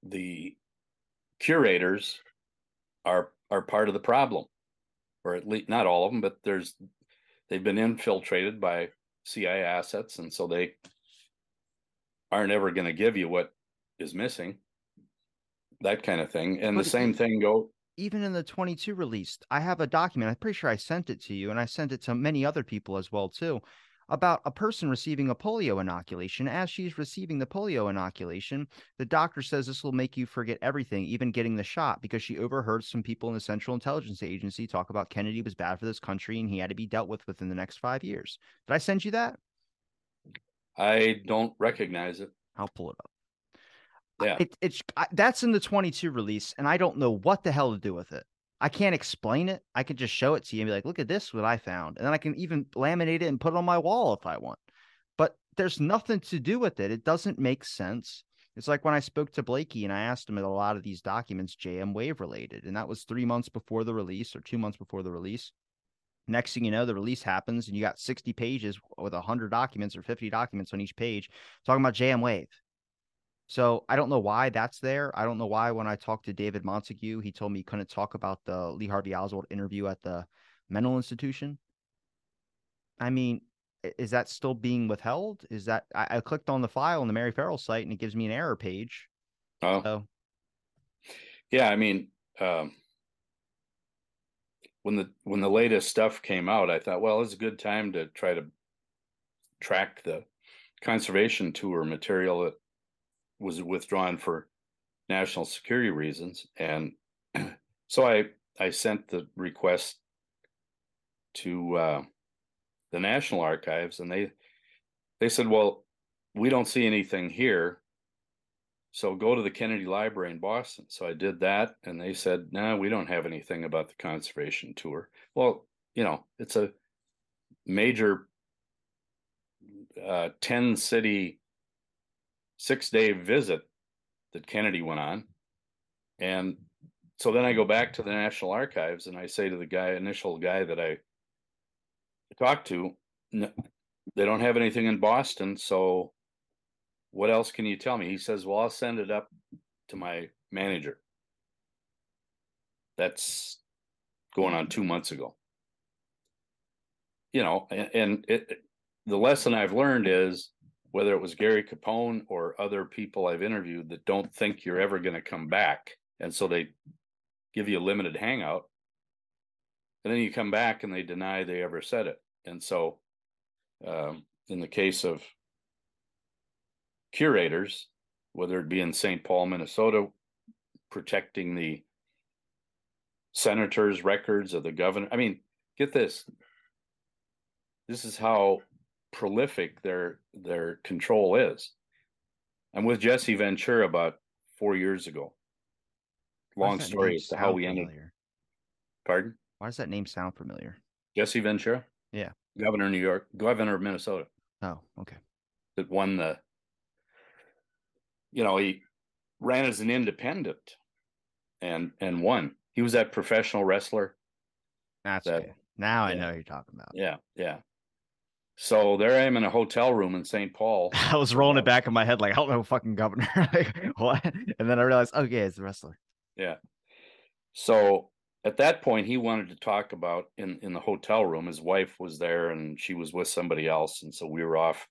the curators are are part of the problem or at least not all of them, but there's they've been infiltrated by CIA assets, and so they aren't ever going to give you what is missing. That kind of thing, and but the same thing go even in the 22 released. I have a document. I'm pretty sure I sent it to you, and I sent it to many other people as well too about a person receiving a polio inoculation. As she's receiving the polio inoculation, the doctor says this will make you forget everything, even getting the shot, because she overheard some people in the Central Intelligence Agency talk about Kennedy was bad for this country and he had to be dealt with within the next five years. Did I send you that? I don't recognize it. I'll pull it up. Yeah, it, it's that's in the 22 release, and I don't know what the hell to do with it. I can't explain it. I can just show it to you and be like, look at this, what I found. And then I can even laminate it and put it on my wall if I want. But there's nothing to do with it. It doesn't make sense. It's like when I spoke to Blakey and I asked him a lot of these documents JM Wave related. And that was three months before the release or two months before the release. Next thing you know, the release happens and you got 60 pages with 100 documents or 50 documents on each page talking about JM Wave. So I don't know why that's there. I don't know why when I talked to David Montague, he told me he couldn't talk about the Lee Harvey Oswald interview at the mental institution. I mean, is that still being withheld? Is that I, I clicked on the file on the Mary Ferrell site and it gives me an error page. Oh, so. yeah. I mean, um, when the when the latest stuff came out, I thought, well, it's a good time to try to track the conservation tour material that was withdrawn for national security reasons, and so I I sent the request to uh, the National Archives, and they they said, well, we don't see anything here. So go to the Kennedy Library in Boston. So I did that, and they said, no, nah, we don't have anything about the conservation tour. Well, you know, it's a major uh, 10 city six day visit that Kennedy went on. And so then I go back to the National Archives and I say to the guy, initial guy that I talked to, they don't have anything in Boston. So what else can you tell me? He says, well, I'll send it up to my manager. That's going on two months ago. You know, and, and it, the lesson I've learned is whether it was Gary Capone or other people I've interviewed that don't think you're ever going to come back. And so they give you a limited hangout. And then you come back and they deny they ever said it. And so, um, in the case of curators, whether it be in St. Paul, Minnesota, protecting the senator's records of the governor. I mean, get this. This is how prolific their their control is. I'm with Jesse Ventura about four years ago. Long story as to how we ended. Pardon? Why does that name sound familiar? Jesse Ventura. Yeah. Governor of New York, governor of Minnesota. Oh, okay. That won the. You know, he ran as an independent, and and won. He was that professional wrestler. That's that, okay. Now yeah. I know you're talking about. Yeah, yeah. So there I am in a hotel room in St. Paul. I was rolling it back in my head like, I don't know, fucking governor. like, what? And then I realized, okay, it's the wrestler. Yeah. So at that point he wanted to talk about in in the hotel room his wife was there and she was with somebody else and so we were off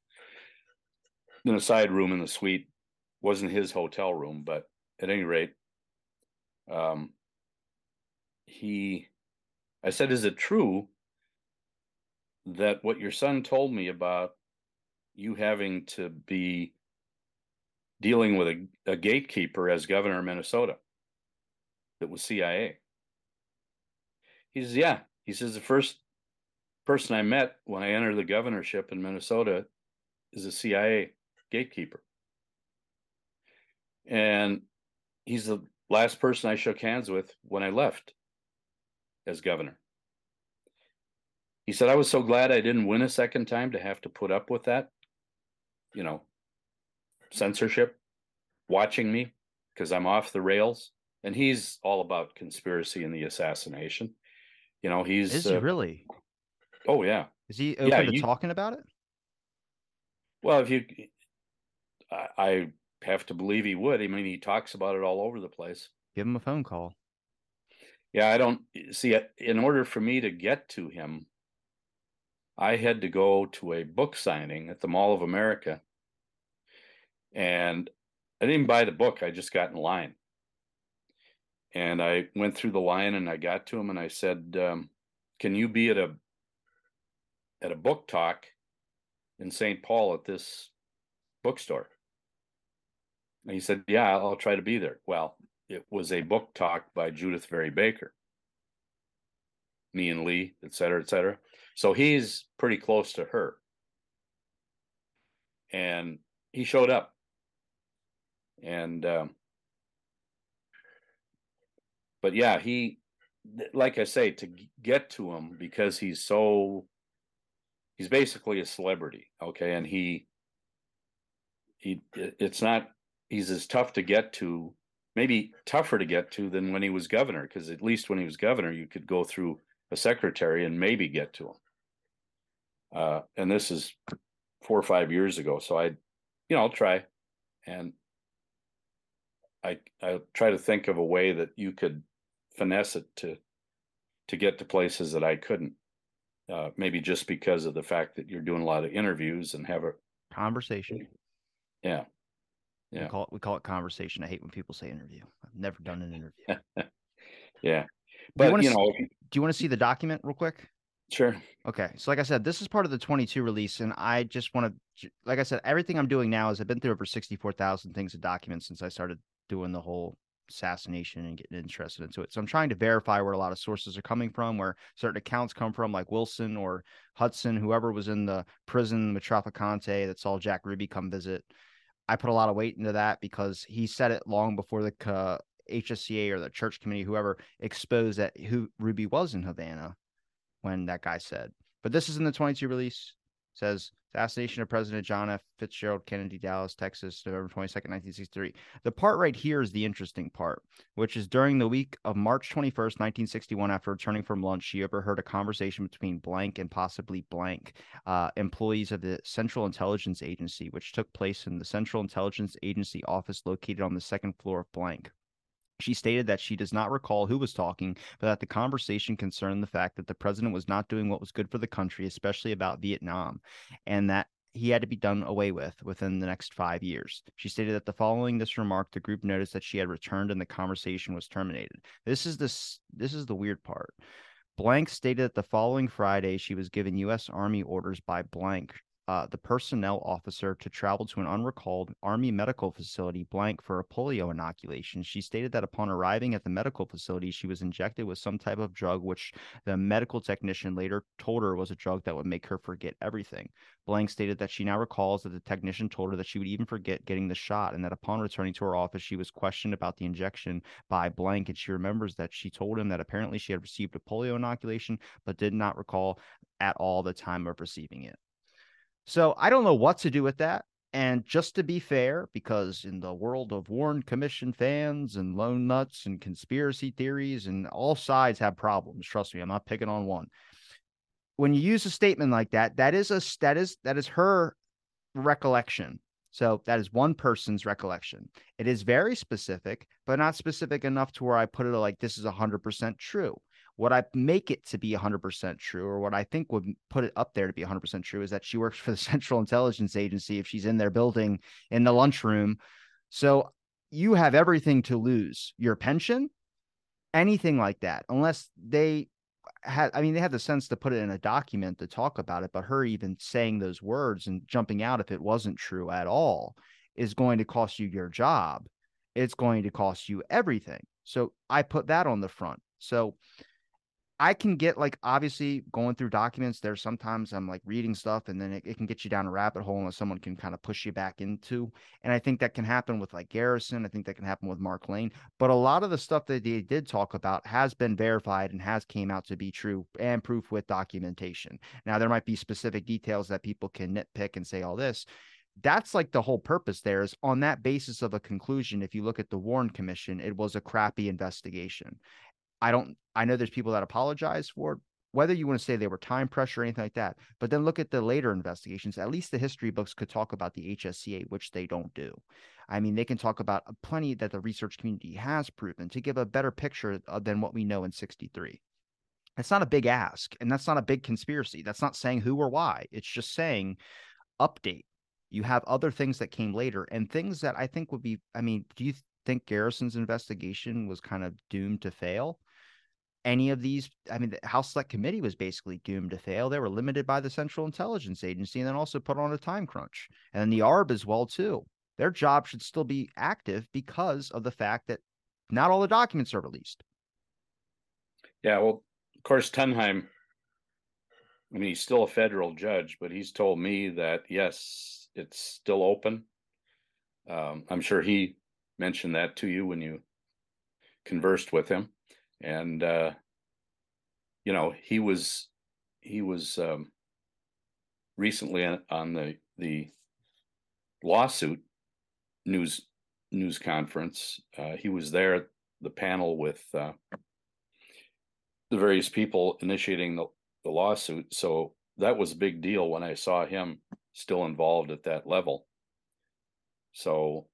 in a side room in the suite wasn't his hotel room but at any rate um he i said is it true that what your son told me about you having to be dealing with a, a gatekeeper as governor of minnesota that was cia he says, Yeah. He says, The first person I met when I entered the governorship in Minnesota is a CIA gatekeeper. And he's the last person I shook hands with when I left as governor. He said, I was so glad I didn't win a second time to have to put up with that, you know, censorship, watching me because I'm off the rails. And he's all about conspiracy and the assassination. You know, he's is he uh, really? Oh yeah. Is he open yeah, to you, talking about it? Well, if you, I, I have to believe he would. I mean, he talks about it all over the place. Give him a phone call. Yeah, I don't see it. In order for me to get to him, I had to go to a book signing at the Mall of America. And I didn't buy the book, I just got in line. And I went through the line and I got to him and I said, um, "Can you be at a at a book talk in St. Paul at this bookstore?" And he said, "Yeah, I'll try to be there." Well, it was a book talk by Judyth Vary Baker, me and Lee, et cetera, et cetera. So he's pretty close to her. And he showed up. And um, but yeah, he, like I say, to get to him because he's so, he's basically a celebrity. Okay. And he, he, it's not, he's as tough to get to, maybe tougher to get to than when he was governor, because at least when he was governor, you could go through a secretary and maybe get to him. Uh, and this is four or five years ago. So I, you know, I'll try. And I I try to think of a way that you could finesse it to to get to places that I couldn't. Uh, maybe just because of the fact that you're doing a lot of interviews and have a conversation. Yeah. Yeah. We call it we call it conversation. I hate when people say interview. I've never done an interview. yeah. But you, you know, see, do you want to see the document real quick? Sure. Okay. So, like I said, this is part of the 22 release, and I just want to, like I said, everything I'm doing now is I've been through over 64,000 things of documents since I started doing the whole assassination and getting interested into it. So I'm trying to verify where a lot of sources are coming from, where certain accounts come from, like Wilson or Hudson, whoever was in the prison with that saw Jack Ruby come visit. I put a lot of weight into that because he said it long before the uh, HSCA or the church committee, whoever exposed that who Ruby was in Havana when that guy said. But this is in the 22 release. It says Assassination of President John F. Fitzgerald Kennedy, Dallas, Texas, November 22nd, 1963. The part right here is the interesting part, which is during the week of March 21st, 1961, after returning from lunch, she overheard a conversation between blank and possibly blank uh, employees of the Central Intelligence Agency, which took place in the Central Intelligence Agency office located on the second floor of blank. She stated that she does not recall who was talking, but that the conversation concerned the fact that the president was not doing what was good for the country, especially about Vietnam, and that he had to be done away with within the next five years. She stated that the following this remark, the group noticed that she had returned and the conversation was terminated. This is this this is the weird part. Blank stated that the following Friday she was given U.S. Army orders by Blank uh, the personnel officer to travel to an unrecalled Army medical facility blank for a polio inoculation. She stated that upon arriving at the medical facility, she was injected with some type of drug, which the medical technician later told her was a drug that would make her forget everything. Blank stated that she now recalls that the technician told her that she would even forget getting the shot, and that upon returning to her office, she was questioned about the injection by Blank, and she remembers that she told him that apparently she had received a polio inoculation, but did not recall at all the time of receiving it. So I don't know what to do with that. And just to be fair, because in the world of Warren Commission fans and lone nuts and conspiracy theories, and all sides have problems. Trust me, I'm not picking on one. When you use a statement like that, that is a that is that is her recollection. So that is one person's recollection. It is very specific, but not specific enough to where I put it like this is 100% true. What I make it to be 100% true, or what I think would put it up there to be 100% true, is that she works for the Central Intelligence Agency if she's in their building in the lunchroom. So you have everything to lose your pension, anything like that, unless they had i mean they had the sense to put it in a document to talk about it but her even saying those words and jumping out if it wasn't true at all is going to cost you your job. It's going to cost you everything. So i put that on the front. So I can get like obviously going through documents. There's sometimes I'm like reading stuff and then it, it, can get you down a rabbit hole and someone can kind of push you back into. And I think that can happen with like Garrison. I think that can happen with Mark Lane. But a lot of the stuff that they did talk about has been verified and has came out to be true and proof with documentation. Now there might be specific details that people can nitpick and say all this that's like the whole purpose there is on that basis of a conclusion if you look at the warren commission it was a crappy investigation I don't I know there's people that apologize for whether you want to say they were time pressure or anything like that, but then look at the later investigations. At least the history books could talk about the HSCA, which they don't do. I mean, they can talk about plenty that the research community has proven to give a better picture uh, than what we know in 63. It's not a big ask, and that's not a big conspiracy. That's not saying who or why. It's just saying update. You have other things that came later and things that I think would be. I mean, do you think Garrison's investigation was kind of doomed to fail? Any of these i mean the house select committee was basically doomed to fail. They were limited by the central intelligence agency and then also put on a time crunch. And then the arb as well too. Their job should still be active because of the fact that not all the documents are released. Yeah well of course tunheim i mean he's still a federal judge but he's told me that yes it's still open. Um, i'm sure he mentioned that to you when you conversed with him and uh, you know he was he was um, recently on, the the lawsuit news news conference. Uh, he was there at the panel with uh, the various people initiating the, the lawsuit. So that was a big deal when I saw him still involved at that level. So,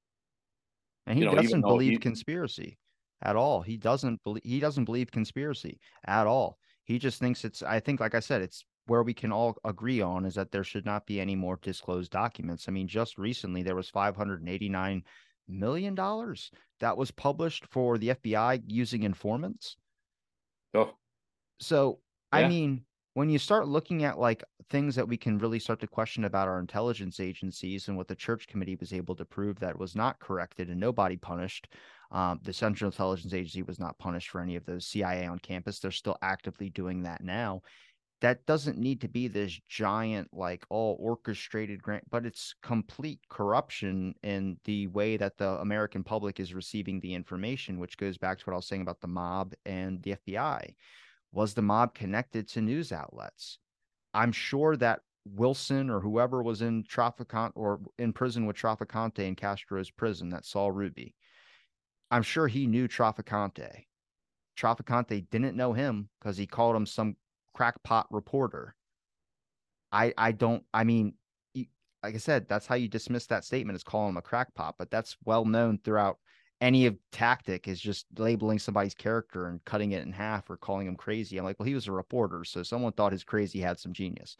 and he you know, doesn't believe he, conspiracy at all. He doesn't believe he doesn't believe conspiracy at all. He just thinks it's I think like I said it's where we can all agree on is that there should not be any more disclosed documents. I mean just recently there was 589 million dollars that was published for the FBI using informants. Oh. So, yeah. I mean when you start looking at like things that we can really start to question about our intelligence agencies and what the church committee was able to prove that was not corrected and nobody punished um, the Central Intelligence Agency was not punished for any of those CIA on campus. They're still actively doing that now. That doesn't need to be this giant, like all orchestrated grant, but it's complete corruption in the way that the American public is receiving the information, which goes back to what I was saying about the mob and the FBI. Was the mob connected to news outlets? I'm sure that Wilson or whoever was in Trafficante or in prison with Trafficante in Castro's prison, that Saul Ruby, I'm sure he knew Trafficante. Trafficante didn't know him because he called him some crackpot reporter. I I don't. I mean, like I said, that's how you dismiss that statement is calling him a crackpot. But that's well known throughout any of tactic is just labeling somebody's character and cutting it in half or calling him crazy. I'm like, well, he was a reporter, so someone thought his crazy had some genius.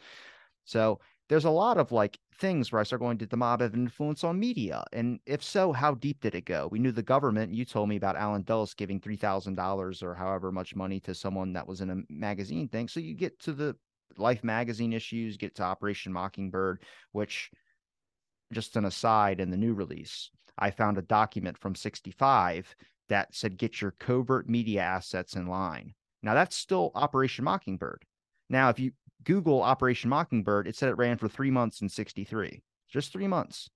So there's a lot of like things where I start going, did the mob have influence on media? And if so, how deep did it go? We knew the government. You told me about Allen Dulles giving three thousand dollars or however much money to someone that was in a magazine thing. So you get to the Life magazine issues, get to Operation Mockingbird, which just an aside in the new release, I found a document from 65 that said get your covert media assets in line. Now that's still Operation Mockingbird. Now, if you Google Operation Mockingbird, it said it ran for three months in 63, just three months.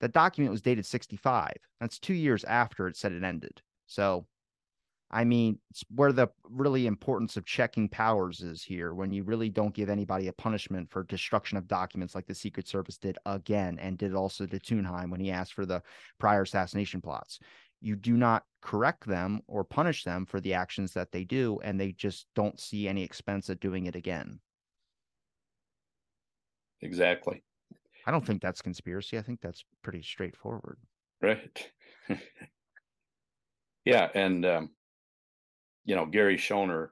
That document was dated 65. That's two years after it said it ended. So, I mean, it's where the really importance of checking powers is here when you really don't give anybody a punishment for destruction of documents like the Secret Service did again and did also to Tunheim when he asked for the prior assassination plots. You do not correct them or punish them for the actions that they do, and they just don't see any expense at doing it again. Exactly. I don't think that's conspiracy. I think that's pretty straightforward. Right. yeah, and um, you know Gary Schoener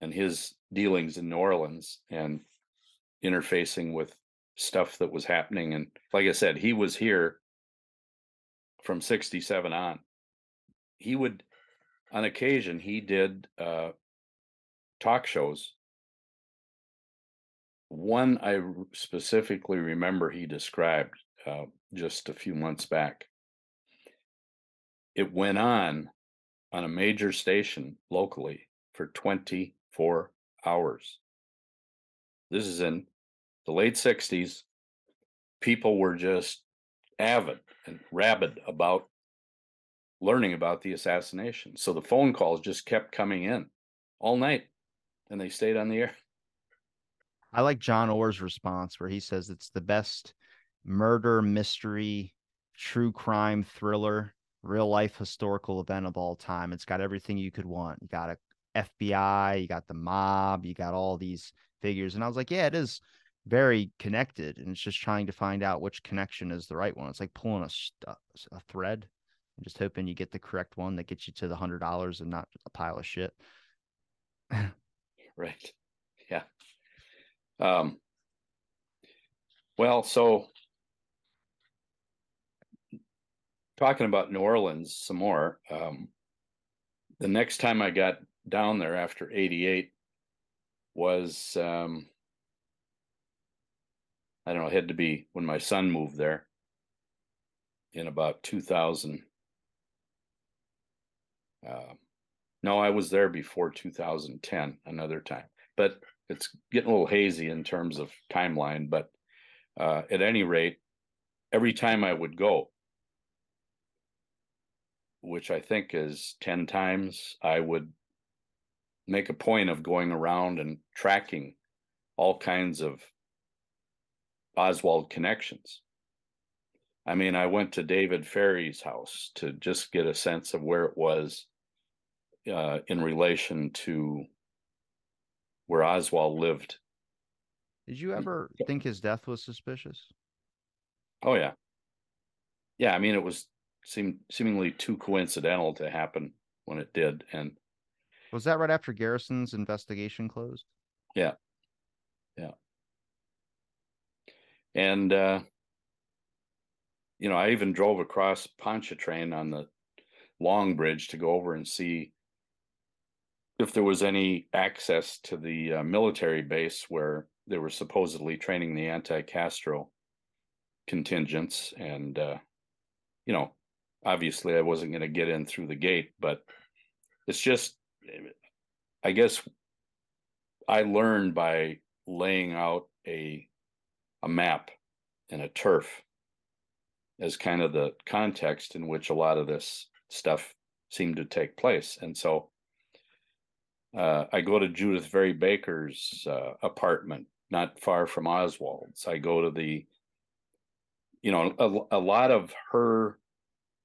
and his dealings in New Orleans and interfacing with stuff that was happening, and like I said, he was here from '67 on. He would, on occasion, he did uh, talk shows one I specifically remember he described uh, just a few months back. It went on on a major station locally for 24 hours. This is in the late 60s. People were just avid and rabid about learning about the assassination. So the phone calls just kept coming in all night and they stayed on the air. I like John Orr's response where he says it's the best murder mystery, true crime thriller, real life historical event of all time. It's got everything you could want. You got a FBI, you got the mob, you got all these figures. And I was like, yeah, it is very connected. And it's just trying to find out which connection is the right one. It's like pulling a, a thread and just hoping you get the correct one that gets you to the hundred dollars and not a pile of shit. right. Yeah. Um, well, so talking about New Orleans some more, um, the next time I got down there after 88 was, um, I don't know, it had to be when my son moved there in about 2000. Uh, no, I was there before 2010, another time. But it's getting a little hazy in terms of timeline, but uh, at any rate, every time I would go, which I think is 10 times, I would make a point of going around and tracking all kinds of Oswald connections. I mean, I went to David Ferrie's house to just get a sense of where it was uh, in relation to where Oswald lived. Did you ever think his death was suspicious? Oh yeah. Yeah, I mean it was seemed seemingly too coincidental to happen when it did and was that right after Garrison's investigation closed? Yeah. Yeah. And uh you know, I even drove across Pontchartrain on the Long Bridge to go over and see if there was any access to the uh, military base where they were supposedly training the anti-Castro contingents, and uh, you know, obviously I wasn't going to get in through the gate, but it's just, I guess, I learned by laying out a a map and a turf as kind of the context in which a lot of this stuff seemed to take place, and so uh, I go to Judyth Vary Baker's uh, apartment, not far from Oswald's. I go to the, you know, a, a lot of her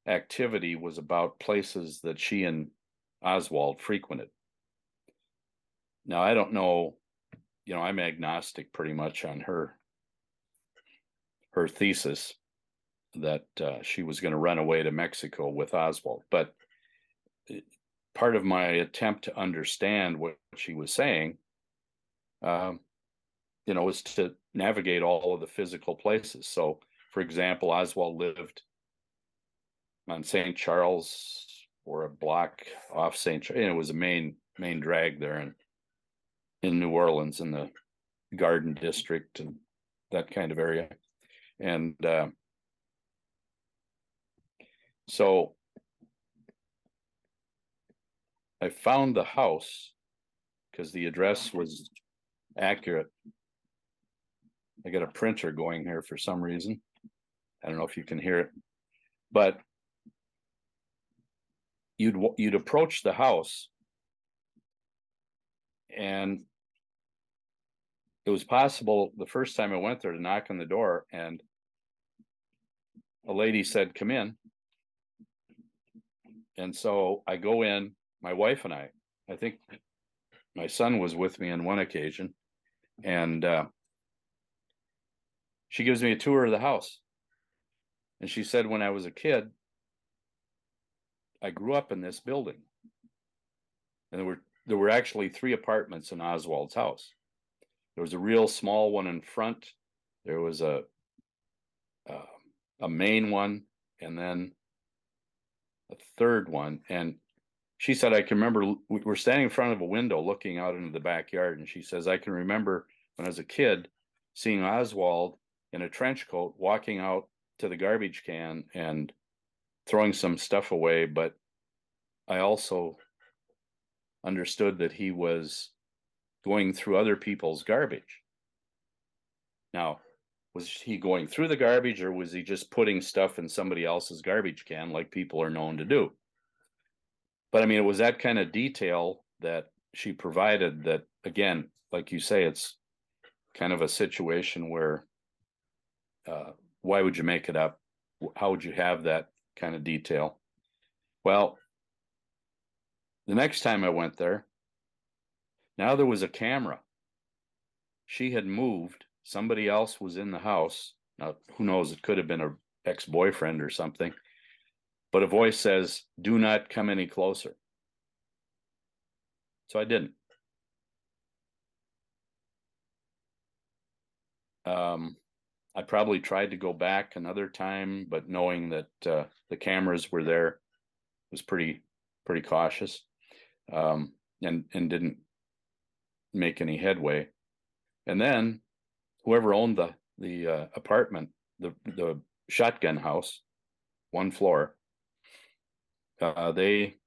activity was about places that she and Oswald frequented. Now, I don't know, you know, I'm agnostic pretty much on her her thesis that uh, she was going to run away to Mexico with Oswald, but part of my attempt to understand what she was saying, um, you know, was to navigate all of the physical places. So, for example, Oswald lived on St. Charles or a block off St. Charles. And it was a main main drag there in in New Orleans in the Garden District and that kind of area. And uh, so I found the house because the address was accurate. I got a printer going here for some reason. I don't know if you can hear it, but you'd you'd approach the house, and it was possible the first time I went there to knock on the door, and a lady said, "Come in." And so I go in, my wife and I. I think my son was with me on one occasion, and uh, she gives me a tour of the house. And she said, when I was a kid, I grew up in this building. And there were there were actually three apartments in Oswald's house. There was a real small one in front. There was a uh, a main one, and then a third one. And she said, I can remember we were standing in front of a window looking out into the backyard. And she says, I can remember when I was a kid seeing Oswald in a trench coat walking out to the garbage can and throwing some stuff away. But I also understood that he was going through other people's garbage. Now, was he going through the garbage or was he just putting stuff in somebody else's garbage can like people are known to do? but I mean, it was that kind of detail that she provided that, again, like you say, it's kind of a situation where uh, why would you make it up? How would you have that kind of detail? Well, the next time I went there, now there was a camera. She had moved. Somebody else was in the house. Now, who knows? It could have been a ex boyfriend or something but a voice says, Do not come any closer. So I didn't. Um, I probably tried to go back another time, but knowing that uh, the cameras were there, was pretty pretty cautious, um, and and didn't make any headway. And then, whoever owned the the uh, apartment, the the shotgun house, one floor, uh, they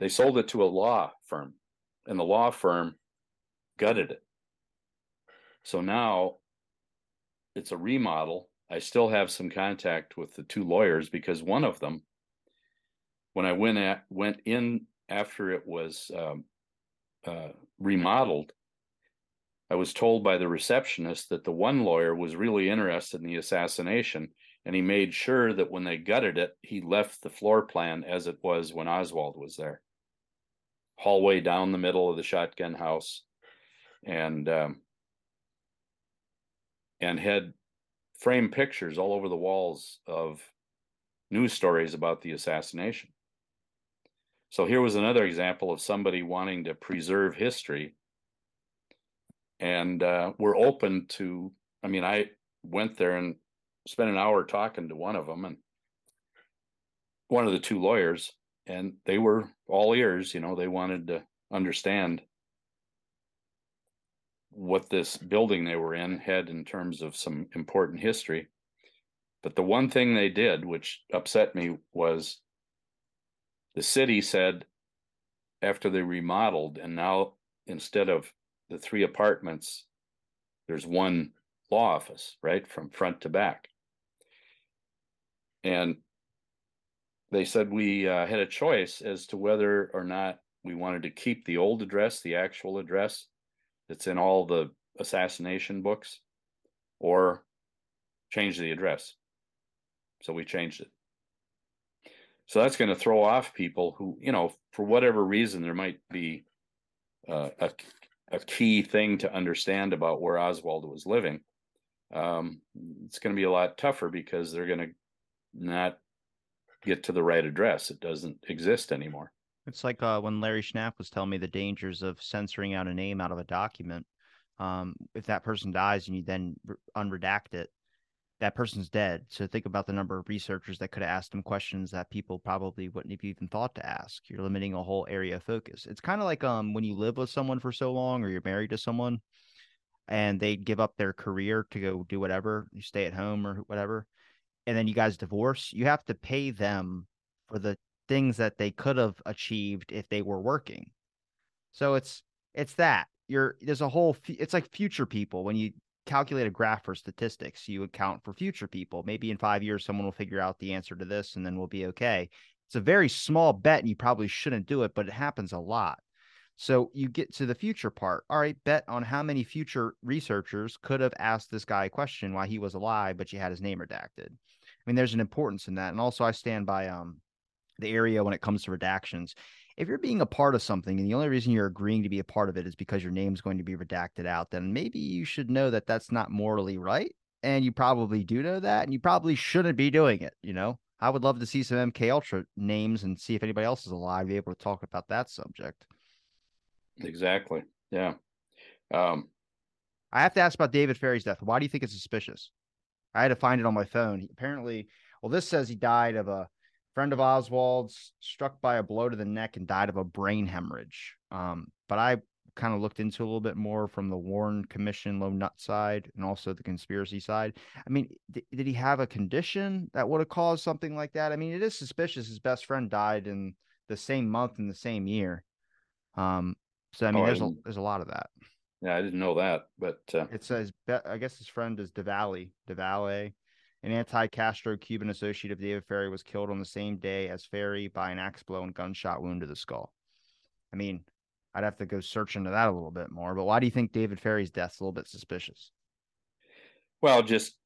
they sold it to a law firm, and the law firm gutted it. So now it's a remodel. I still have some contact with the two lawyers because one of them, when I went at went in after it was um, uh, remodeled, I was told by the receptionist that the one lawyer was really interested in the assassination, and he made sure that when they gutted it, he left the floor plan as it was when Oswald was there. Hallway down the middle of the shotgun house, and um, and had framed pictures all over the walls of news stories about the assassination. So here was another example of somebody wanting to preserve history and uh, we're open to. I mean, I went there and spent an hour talking to one of them and one of the two lawyers, and they were all ears. You know, they wanted to understand what this building they were in had in terms of some important history. But the one thing they did, which upset me, was the city said after they remodeled, and now instead of the three apartments, there's one law office, right, from front to back. And they said we uh, had a choice as to whether or not we wanted to keep the old address, the actual address that's in all the assassination books, or change the address. So we changed it. So that's going to throw off people who, you know, for whatever reason, there might be uh, a a key thing to understand about where Oswald was living, um, it's going to be a lot tougher because they're going to not get to the right address. It doesn't exist anymore. It's like uh, when Larry Schnapf was telling me the dangers of censoring out a name out of a document. Um, if that person dies and you then unredact it, that person's dead. So think about the number of researchers that could have asked them questions that people probably wouldn't have even thought to ask. You're limiting a whole area of focus. It's kind of like um when you live with someone for so long or you're married to someone and they give up their career to go do whatever, you stay at home or whatever, and then you guys divorce, you have to pay them for the things that they could have achieved if they were working. So it's it's that you're there's a whole it's like future people when you calculate a graph for statistics. You account for future people. Maybe in five years, someone will figure out the answer to this and then we'll be okay. It's a very small bet and you probably shouldn't do it, but it happens a lot. So you get to the future part. All right, bet on how many future researchers could have asked this guy a question while he was alive, but you had his name redacted. I mean, there's an importance in that. And also I stand by um the area when it comes to redactions. if you're being a part of something and the only reason you're agreeing to be a part of it is because your name's going to be redacted out, then maybe you should know that that's not morally right. And you probably do know that, and you probably shouldn't be doing it. You know, I would love to see some MK Ultra names and see if anybody else is alive, be able to talk about that subject. Exactly. Yeah. Um, I have to ask about David Ferrie's death. Why do you think it's suspicious? I had to find it on my phone. He, apparently, well, this says he died of a friend of Oswald's struck by a blow to the neck and died of a brain hemorrhage. Um, but I kind of looked into a little bit more from the Warren Commission low nut side and also the conspiracy side. I mean, th- did he have a condition that would have caused something like that? I mean, it is suspicious. His best friend died in the same month in the same year. Um, so I mean, oh, there's I a there's a lot of that. Yeah, I didn't know that, but uh... it says I guess his friend is del Valle, DeValle, an anti-Castro Cuban associate of David Ferrie was killed on the same day as Ferrie by an axe blow and gunshot wound to the skull. I mean, I'd have to go search into that a little bit more. But why do you think David Ferrie's death's a little bit suspicious? Well, just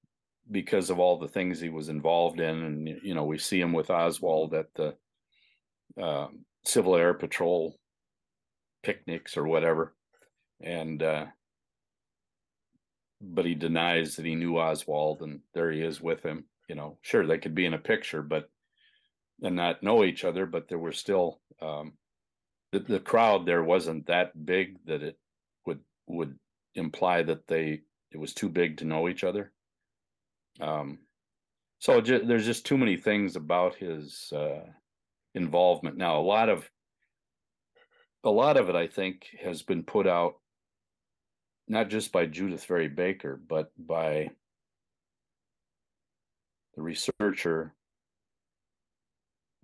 because of all the things he was involved in, and you know, we see him with Oswald at the uh, Civil Air Patrol picnics or whatever, and uh, but he denies that he knew Oswald, and there he is with him. You know, sure they could be in a picture, but and not know each other, but there were still um, the, the crowd there wasn't that big that it would would imply that they it was too big to know each other. Um, so there's just too many things about his uh, involvement. Now, a lot of a lot of it, I think, has been put out not just by Judyth Vary Baker, but by the researcher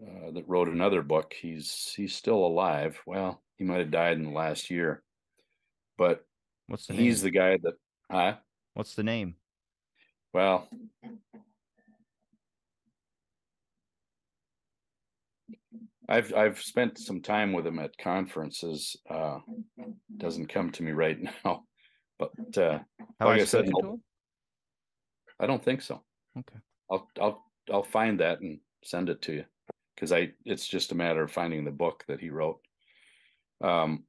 uh, that wrote another book. He's he's still alive. Well, he might have died in the last year, but what's the he's name? the guy that huh? What's the name? Well, I've I've spent some time with him at conferences. Uh, doesn't come to me right now, but uh, like I, I said, I don't think so. Okay, I'll I'll I'll find that and send it to you because I it's just a matter of finding the book that he wrote. Um,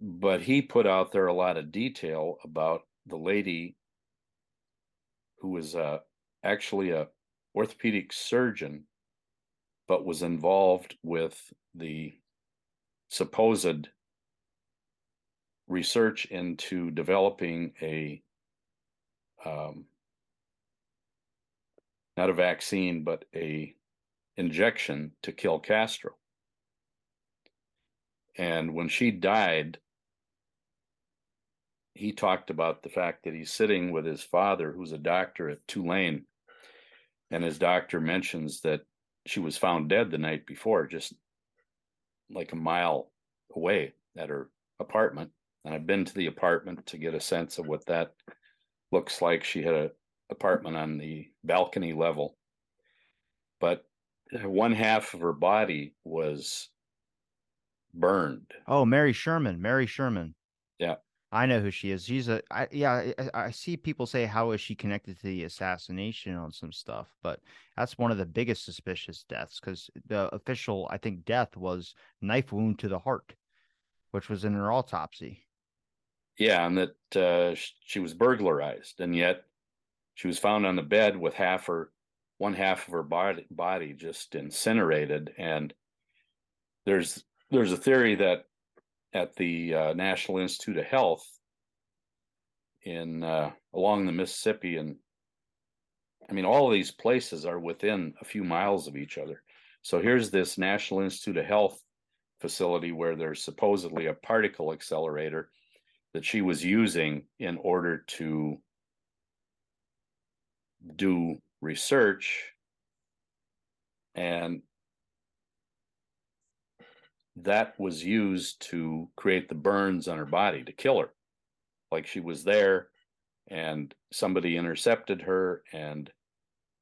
but he put out there a lot of detail about the lady who was uh, actually a orthopedic surgeon but was involved with the supposed research into developing a um, not a vaccine but a injection to kill Castro. And when she died, he talked about the fact that he's sitting with his father, who's a doctor at Tulane. And his doctor mentions that she was found dead the night before, just like a mile away at her apartment. And I've been to the apartment to get a sense of what that looks like. She had an apartment on the balcony level. But uh, one half of her body was burned. Oh, Mary Sherman. Mary Sherman. Yeah. I know who she is. She's a I yeah, I, I, see people say how is she connected to the assassination on some stuff, but that's one of the biggest suspicious deaths because the official I think death was knife wound to the heart, which was in her autopsy. Yeah, and that uh, she was burglarized, and yet she was found on the bed with half her one half of her body body just incinerated and there's there's a theory that at the uh, National Institute of Health in uh, along the Mississippi and I mean all of these places are within a few miles of each other. So here's this National Institute of Health facility where there's supposedly a particle accelerator that she was using in order to do research. And that was used to create the burns on her body to kill her. Like she was there and somebody intercepted her and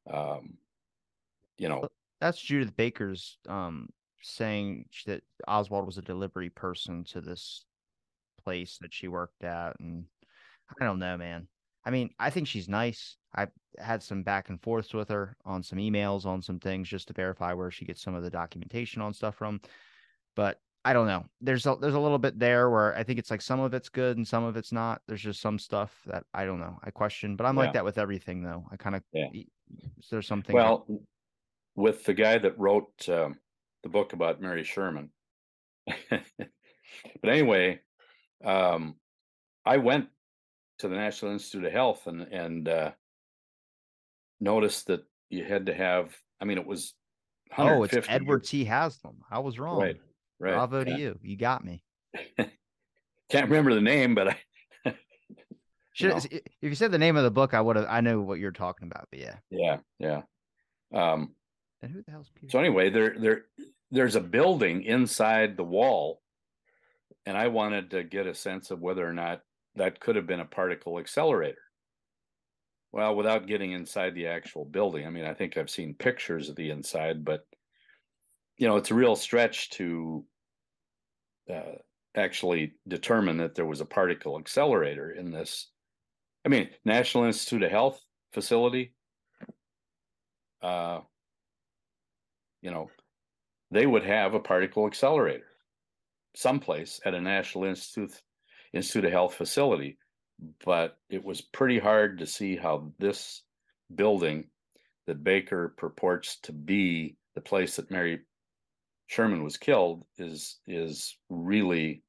um you know. That's judyth baker's um saying that oswald was a delivery person to this place that she worked at and i don't know man I mean, I think she's nice. I had some back and forths with her on some emails on some things just to verify where she gets some of the documentation on stuff from. But I don't know. There's a there's a little bit there where I think it's like some of it's good and some of it's not. There's just some stuff that I don't know. I question, but I'm yeah. like that with everything though. I kind of yeah. There's something. Well, that... with the guy that wrote um, the book about Mary Sherman. but anyway, um, I went to the National Institute of Health and and uh, noticed that you had to have. I mean, it was. Oh, it's Edward. T. Haslam. I was wrong. Right. Right. Bravo yeah. to you. You got me. Can't remember the name, but I. Should, know. if you said the name of the book, I would have. I know what you're talking about, but yeah. Yeah, yeah. Um, and who the hell's Peter? So anyway, there, there, there's a building inside the wall, and I wanted to get a sense of whether or not that could have been a particle accelerator. Well, without getting inside the actual building, I mean, I think I've seen pictures of the inside, but you know, it's a real stretch to uh, actually determine that there was a particle accelerator in this. I mean, National Institute of Health facility, uh, you know, they would have a particle accelerator someplace at a National Institute Institute of Health facility, but it was pretty hard to see how this building that Baker purports to be the place that Mary Sherman was killed is is really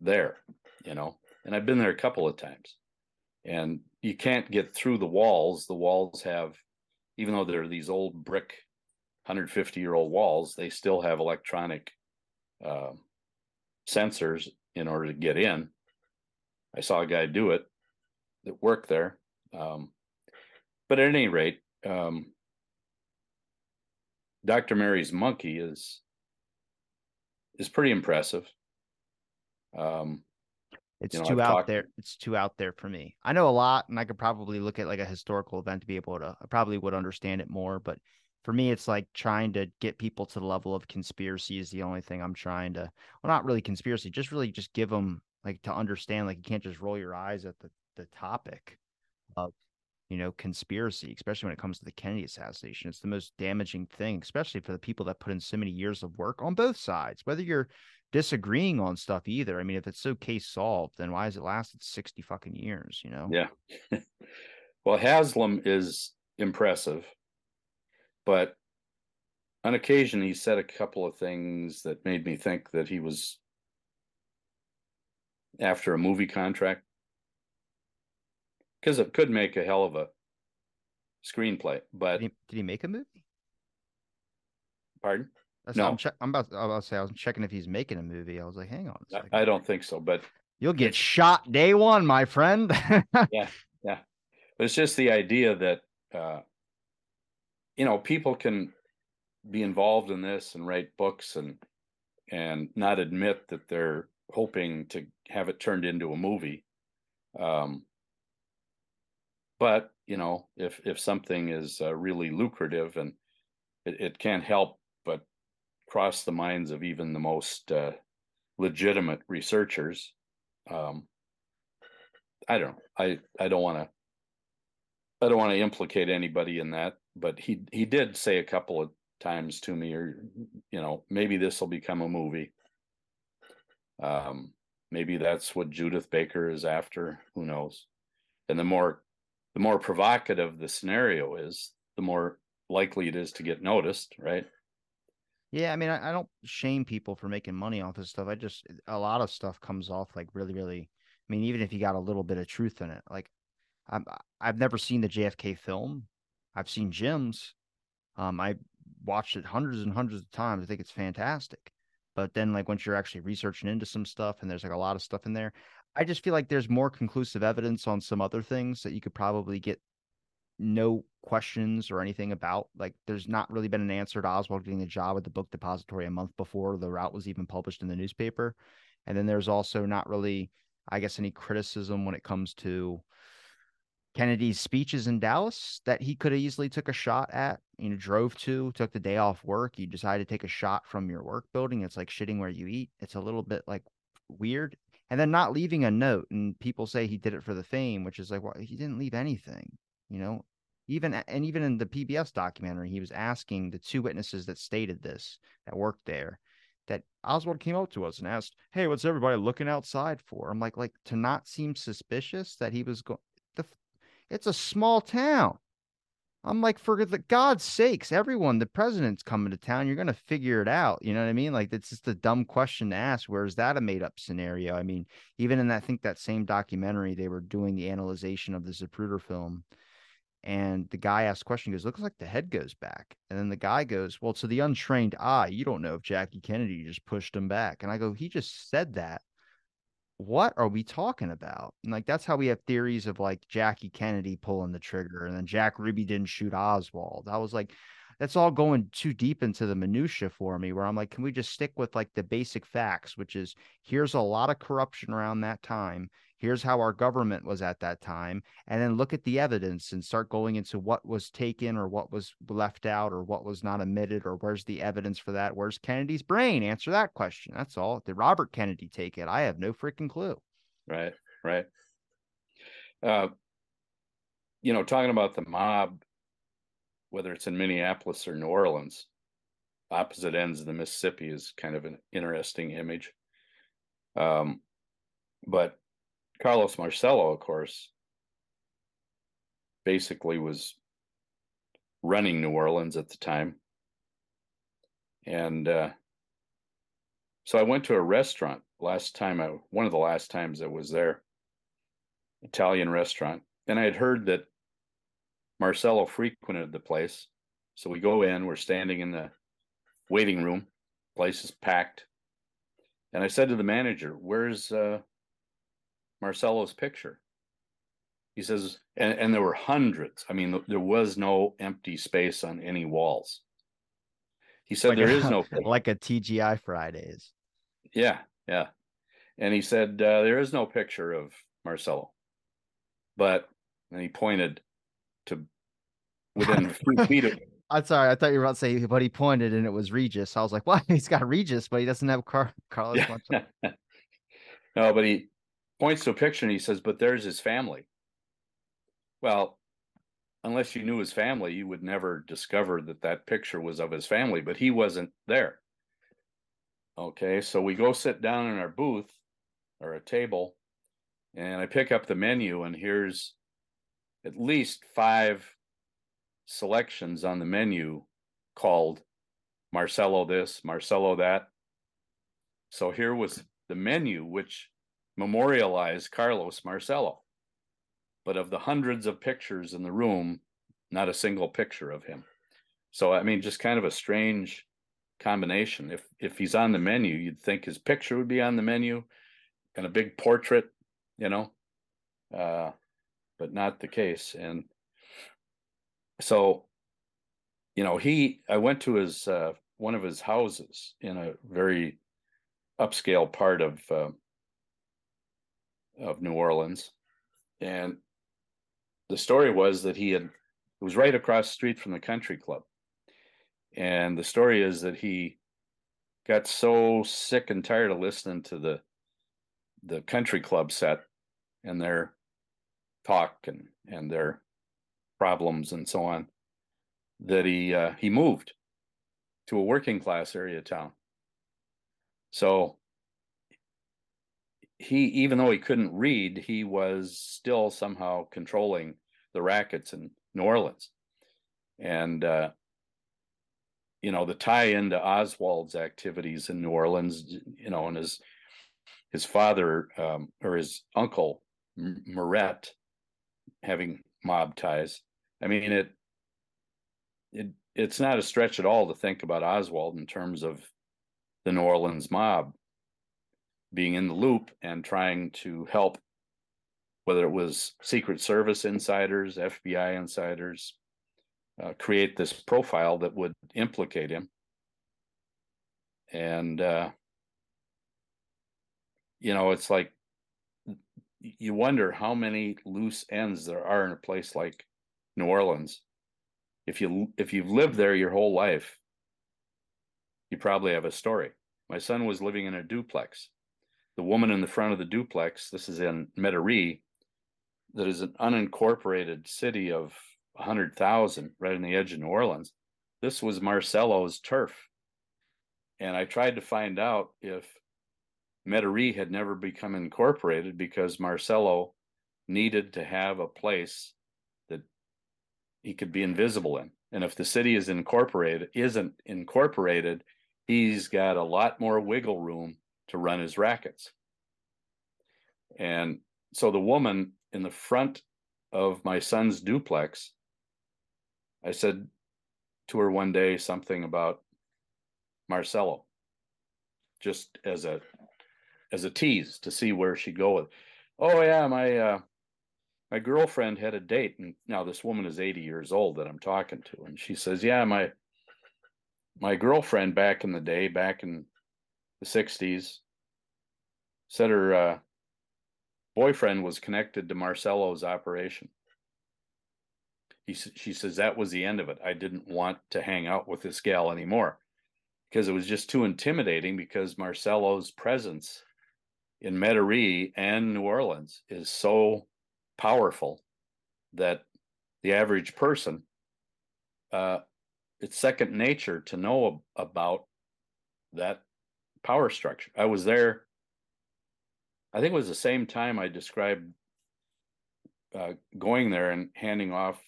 there, you know. And I've been there a couple of times. And you can't get through the walls. The walls have even though they're these old brick 150 year old walls, they still have electronic uh, sensors in order to get in. I saw a guy do it that worked there. Um, but at any rate, um, Dr. Mary's monkey is is pretty impressive. Um, it's you know, too I've out talked... there. It's too out there for me. I know a lot, and I could probably look at like a historical event to be able to. I probably would understand it more, but for me, it's like trying to get people to the level of conspiracy is the only thing I'm trying to. Well, not really conspiracy, just really just give them like to understand. Like you can't just roll your eyes at the the topic of you know, conspiracy, especially when it comes to the Kennedy assassination. It's the most damaging thing, especially for the people that put in so many years of work on both sides, whether you're disagreeing on stuff either. I mean, if it's so case solved, then why has it lasted 60 fucking years, you know? Yeah. well, Haslam is impressive, but on occasion he said a couple of things that made me think that he was after a movie contract because it could make a hell of a screenplay. But did he, did he make a movie? Pardon? That's no, I'm, che- I'm about. I was say I was checking if he's making a movie. I was like, hang on. I don't think so, but you'll get shot day one, my friend. yeah, yeah. It's just the idea that uh, you know people can be involved in this and write books and and not admit that they're hoping to have it turned into a movie. Um, but you know if if something is uh, really lucrative and it, it, can't help but cross the minds of even the most uh, legitimate researchers um, i don't know i i don't want to i don't want to implicate anybody in that but he he did say a couple of times to me or you know maybe this will become a movie um maybe that's what judyth baker is after who knows and the more the more provocative the scenario is, the more likely it is to get noticed, right? Yeah, I mean, I, I, don't shame people for making money off this stuff. I just a lot of stuff comes off like really, really. I mean, even if you got a little bit of truth in it, like I'm, I've never seen the JFK film. I've seen Jim's. Um, I watched it hundreds and hundreds of times. I think it's fantastic. But then, like once you're actually researching into some stuff, and there's like a lot of stuff in there, I just feel like there's more conclusive evidence on some other things that you could probably get no questions or anything about. Like, there's not really been an answer to Oswald getting a job at the book depository a month before the route was even published in the newspaper. And then there's also not really, I guess, any criticism when it comes to Kennedy's speeches in Dallas that he could have easily took a shot at, you know, drove to, took the day off work. You decided to take a shot from your work building. It's like shitting where you eat. It's a little bit like weird and then not leaving a note. And people say he did it for the fame, which is like, well, he didn't leave anything. You know, even and even in the PBS documentary, he was asking the two witnesses that stated this that worked there that Oswald came up to us and asked, "Hey, what's everybody looking outside for?" I'm like, like to not seem suspicious that he was going. The, it's a small town. I'm like, for the God's sakes, everyone, the president's coming to town. You're gonna figure it out. You know what I mean? Like, it's just a dumb question to ask. Where is that a made up scenario? I mean, even in I think that same documentary, they were doing the analyzation of the Zapruder film and the guy asked question, goes, looks like the head goes back. And then the guy goes, Well, to the untrained eye, you don't know if Jackie Kennedy just pushed him back. And I go, He just said that. What are we talking about? And like that's how we have theories of like Jackie Kennedy pulling the trigger and then Jack Ruby didn't shoot Oswald. I was like, that's all going too deep into the minutia for me where i'm like can we just stick with like the basic facts which is here's a lot of corruption around that time here's how our government was at that time and then look at the evidence and start going into what was taken or what was left out or what was not omitted or where's the evidence for that where's kennedy's brain? Answer that question that's all. Did robert kennedy take it? I have no freaking clue. Right right. Uh you know talking about the mob whether it's in Minneapolis or New Orleans, opposite ends of the Mississippi is kind of an interesting image. Um, but Carlos Marcello, of course, basically was running New Orleans at the time. And uh, so I went to a restaurant last time I one of the last times I was there, Italian restaurant, and I had heard that Marcello frequented the place. So we go in, we're standing in the waiting room, place is packed. And I said to the manager, Where's uh, Marcello's picture? He says, and, and there were hundreds. I mean, there was no empty space on any walls. He said, like There a, is no like a TGI Fridays. Yeah, yeah. And he said, uh, There is no picture of Marcello. But, and he pointed to within three feet of. I'm sorry. I thought you were about to say, but he pointed and it was Regis. I was like, "What? He's got Regis, but he doesn't have Car- Carlos." Yeah. no, but he points to a picture and he says, "But there's his family." Well, unless you knew his family, you would never discover that that picture was of his family. But he wasn't there. Okay, so we go sit down in our booth or a table, and I pick up the menu, and here's at least five selections on the menu called Marcello this, Marcello that. So here was the menu which memorialized Carlos Marcello. But of the hundreds of pictures in the room, not a single picture of him. So I mean just kind of a strange combination. If if he's on the menu, you'd think his picture would be on the menu and a big portrait, you know. Uh, but not the case. And so you know he i went to his uh, one of his houses in a very upscale part of uh, of new orleans and the story was that he had it was right across the street from the country club and the story is that he got so sick and tired of listening to the the country club set and their talk and and their problems and so on that he uh, he moved to a working class area town. So he even though he couldn't read, he was still somehow controlling the rackets in New Orleans. And uh, you know, the tie into Oswald's activities in New Orleans, you know, and his his father um, or his uncle Murret having mob ties I mean, it it it's not a stretch at all to think about Oswald in terms of the New Orleans mob being in the loop and trying to help, whether it was Secret Service insiders, FBI insiders, uh, create this profile that would implicate him. And, uh, you know, it's like you wonder how many loose ends there are in a place like New Orleans, if you if you've lived there your whole life, you probably have a story. My son was living in a duplex. The woman in the front of the duplex, this is in Metairie, that is an unincorporated city of a hundred thousand right on the edge of New Orleans. This was Marcello's turf. And I tried to find out if Metairie had never become incorporated because Marcello needed to have a place that he could be invisible in. And if the city is incorporated, isn't incorporated, he's got a lot more wiggle room to run his rackets. And so the woman in the front of my son's duplex, I said to her one day something about Marcello, just as a as a tease to see where she'd go with. Oh yeah, my uh, my girlfriend had a date, and now this woman is 80 years old that I'm talking to, and she says, yeah, my my girlfriend back in the day, back in the 60s, said her uh, boyfriend was connected to Marcello's operation. He, she says that was the end of it. I didn't want to hang out with this gal anymore because it was just too intimidating because Marcello's presence in Metairie and New Orleans is so powerful that the average person uh, it's second nature to know about that power structure. I was there. I think it was the same time I described uh, going there and handing off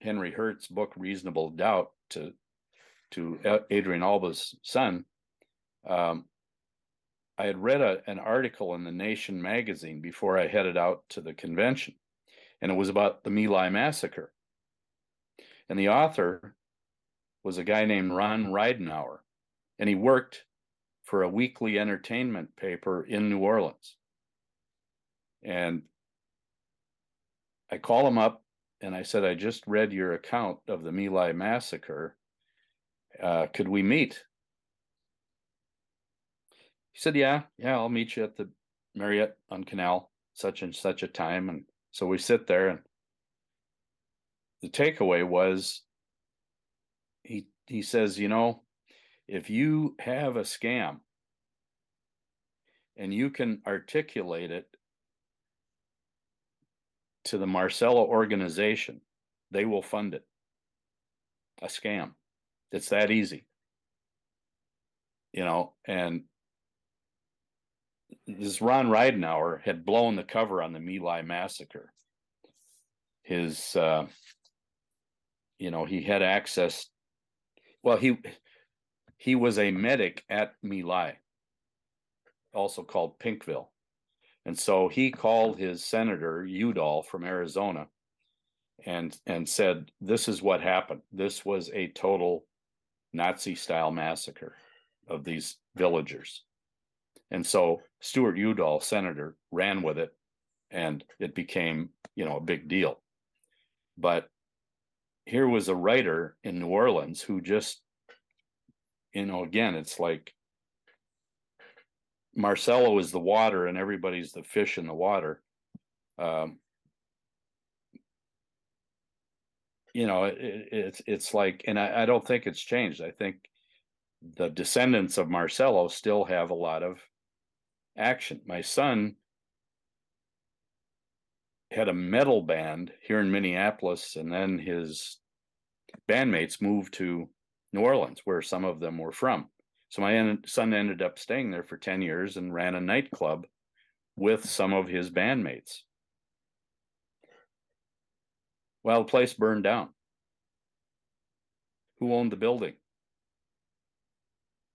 Henry Hurt's book "Reasonable Doubt" to to Adrian Alba's son. Um, I had read a, an article in the Nation magazine before I headed out to the convention, and it was about the My Lai massacre. And the author was a guy named Ron Ridenhour, and he worked for a weekly entertainment paper in New Orleans. And I call him up and I said, I just read your account of the My Lai massacre. Uh, could we meet? He said, Yeah, yeah, I'll meet you at the Marriott on Canal, such and such a time. And so we sit there, and the takeaway was he he says, you know, if you have a scam and you can articulate it to the Marcello organization, they will fund it. A scam. It's that easy. You know, and this Ron Ridenhour had blown the cover on the My Lai massacre. His, uh, you know, he had access. Well, he he was a medic at My Lai, also called Pinkville, and so he called his senator Udall from Arizona, and and said, "This is what happened. This was a total Nazi-style massacre of these villagers." And so Stuart Udall, senator, ran with it and it became, you know, a big deal. But here was a writer in New Orleans who just, you know, again, it's like Marcello is the water and everybody's the fish in the water. Um, you know, it, it's it's like, and I, I don't think it's changed. I think the descendants of Marcello still have a lot of action. My son had a metal band here in Minneapolis, and then his bandmates moved to New Orleans, where some of them were from. So my son ended up staying there for 10 years and ran a nightclub with some of his bandmates. Well, the place burned down. Who owned the building?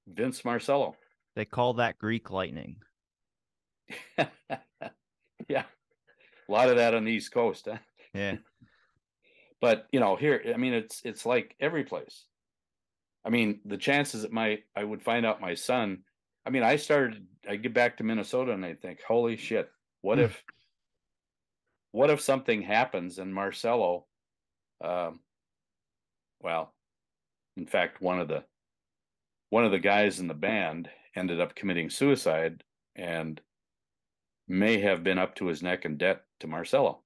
Vince Marcello. They call that Greek lightning. yeah. A lot of that on the East Coast, huh? Yeah. but you know, here, I mean, it's it's like every place. I mean, the chances that my I would find out my son. I mean, I started. I get back to Minnesota and I think, holy shit, what hmm. if, what if something happens and Marcello, um, well, in fact, one of the, one of the guys in the band ended up committing suicide, and may have been up to his neck in debt to Marcello.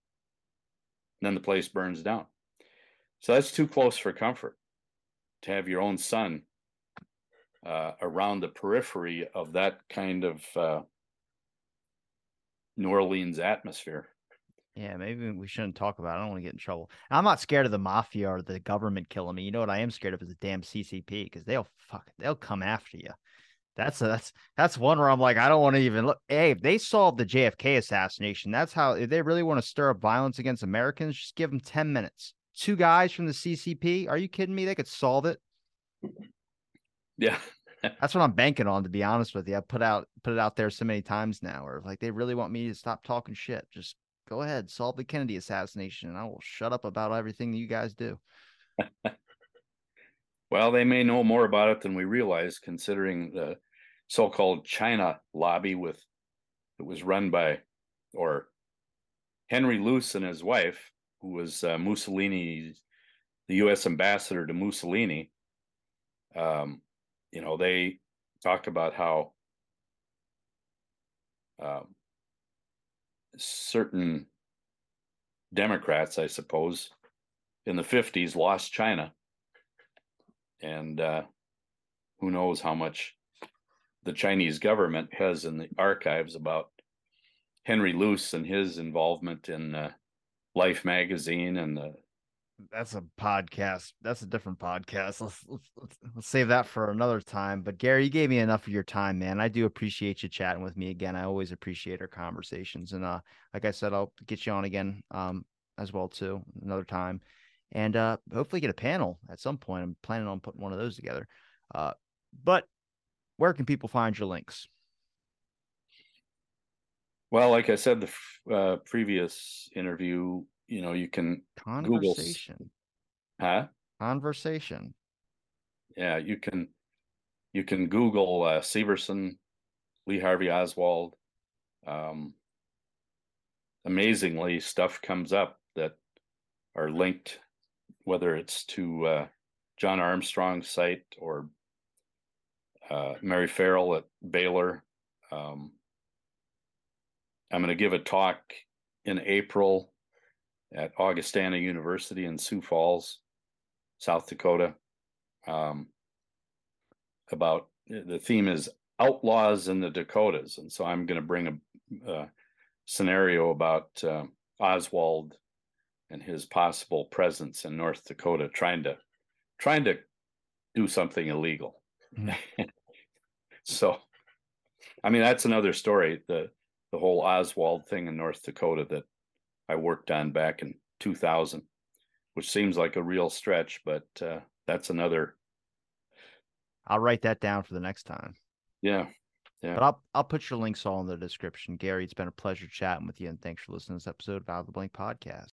And then the place burns down. So that's too close for comfort to have your own son uh, around the periphery of that kind of uh, New Orleans atmosphere. Yeah, maybe we shouldn't talk about. It. I don't want to get in trouble. I'm not scared of the mafia or the government killing me. You know what I am scared of is the damn CCP because they'll fuck they'll come after you. That's a, that's that's one where I'm like I don't want to even look. Hey, if they solved the JFK assassination, that's how if they really want to stir up violence against Americans, just give them 10 minutes. Two guys from the CCP. Are you kidding me? They could solve it. Yeah. That's what I'm banking on, to be honest with you. I put out put it out there so many times now, or like they really want me to stop talking shit. Just go ahead, solve the Kennedy assassination, and I will shut up about everything that you guys do. well, they may know more about it than we realize, considering the so-called China lobby with it was run by or Henry Luce and his wife, who was uh, Mussolini, the U.S. ambassador to Mussolini. Um, you know, they talk about how um, certain Democrats, I suppose, in the 50s lost China. And uh, who knows how much the Chinese government has in the archives about Henry Luce and his involvement in uh, Life magazine and the that's a podcast. That's a different podcast. Let's, let's, let's save that for another time. But Gary, you gave me enough of your time, man. I do appreciate you chatting with me again. I always appreciate our conversations, and uh, like I said, I'll get you on again, um, as well too, another time, and uh, hopefully get a panel at some point. I'm planning on putting one of those together. Uh, but where can people find your links? Well, like I said, the uh, previous interview, you know, you can conversation. Google, huh? Conversation. Yeah, you can you can Google uh, Severson, Lee Harvey Oswald. Um, amazingly, stuff comes up that are linked, whether it's to uh, John Armstrong's site or uh, Mary Ferrell at Baylor. Um, I'm going to give a talk in April at Augustana University in Sioux Falls, South Dakota. Um, about the theme is outlaws in the Dakotas, and so I'm going to bring a, a scenario about uh, Oswald and his possible presence in North Dakota, trying to trying to do something illegal. Mm-hmm. so, I mean, that's another story. The the whole Oswald thing in North Dakota that I worked on back in 2000, which seems like a real stretch, but uh, that's another. I'll write that down for the next time. Yeah. Yeah. But I'll I'll put your links all in the description. Gary, it's been a pleasure chatting with you, and thanks for listening to this episode of Out of the Blank Podcast.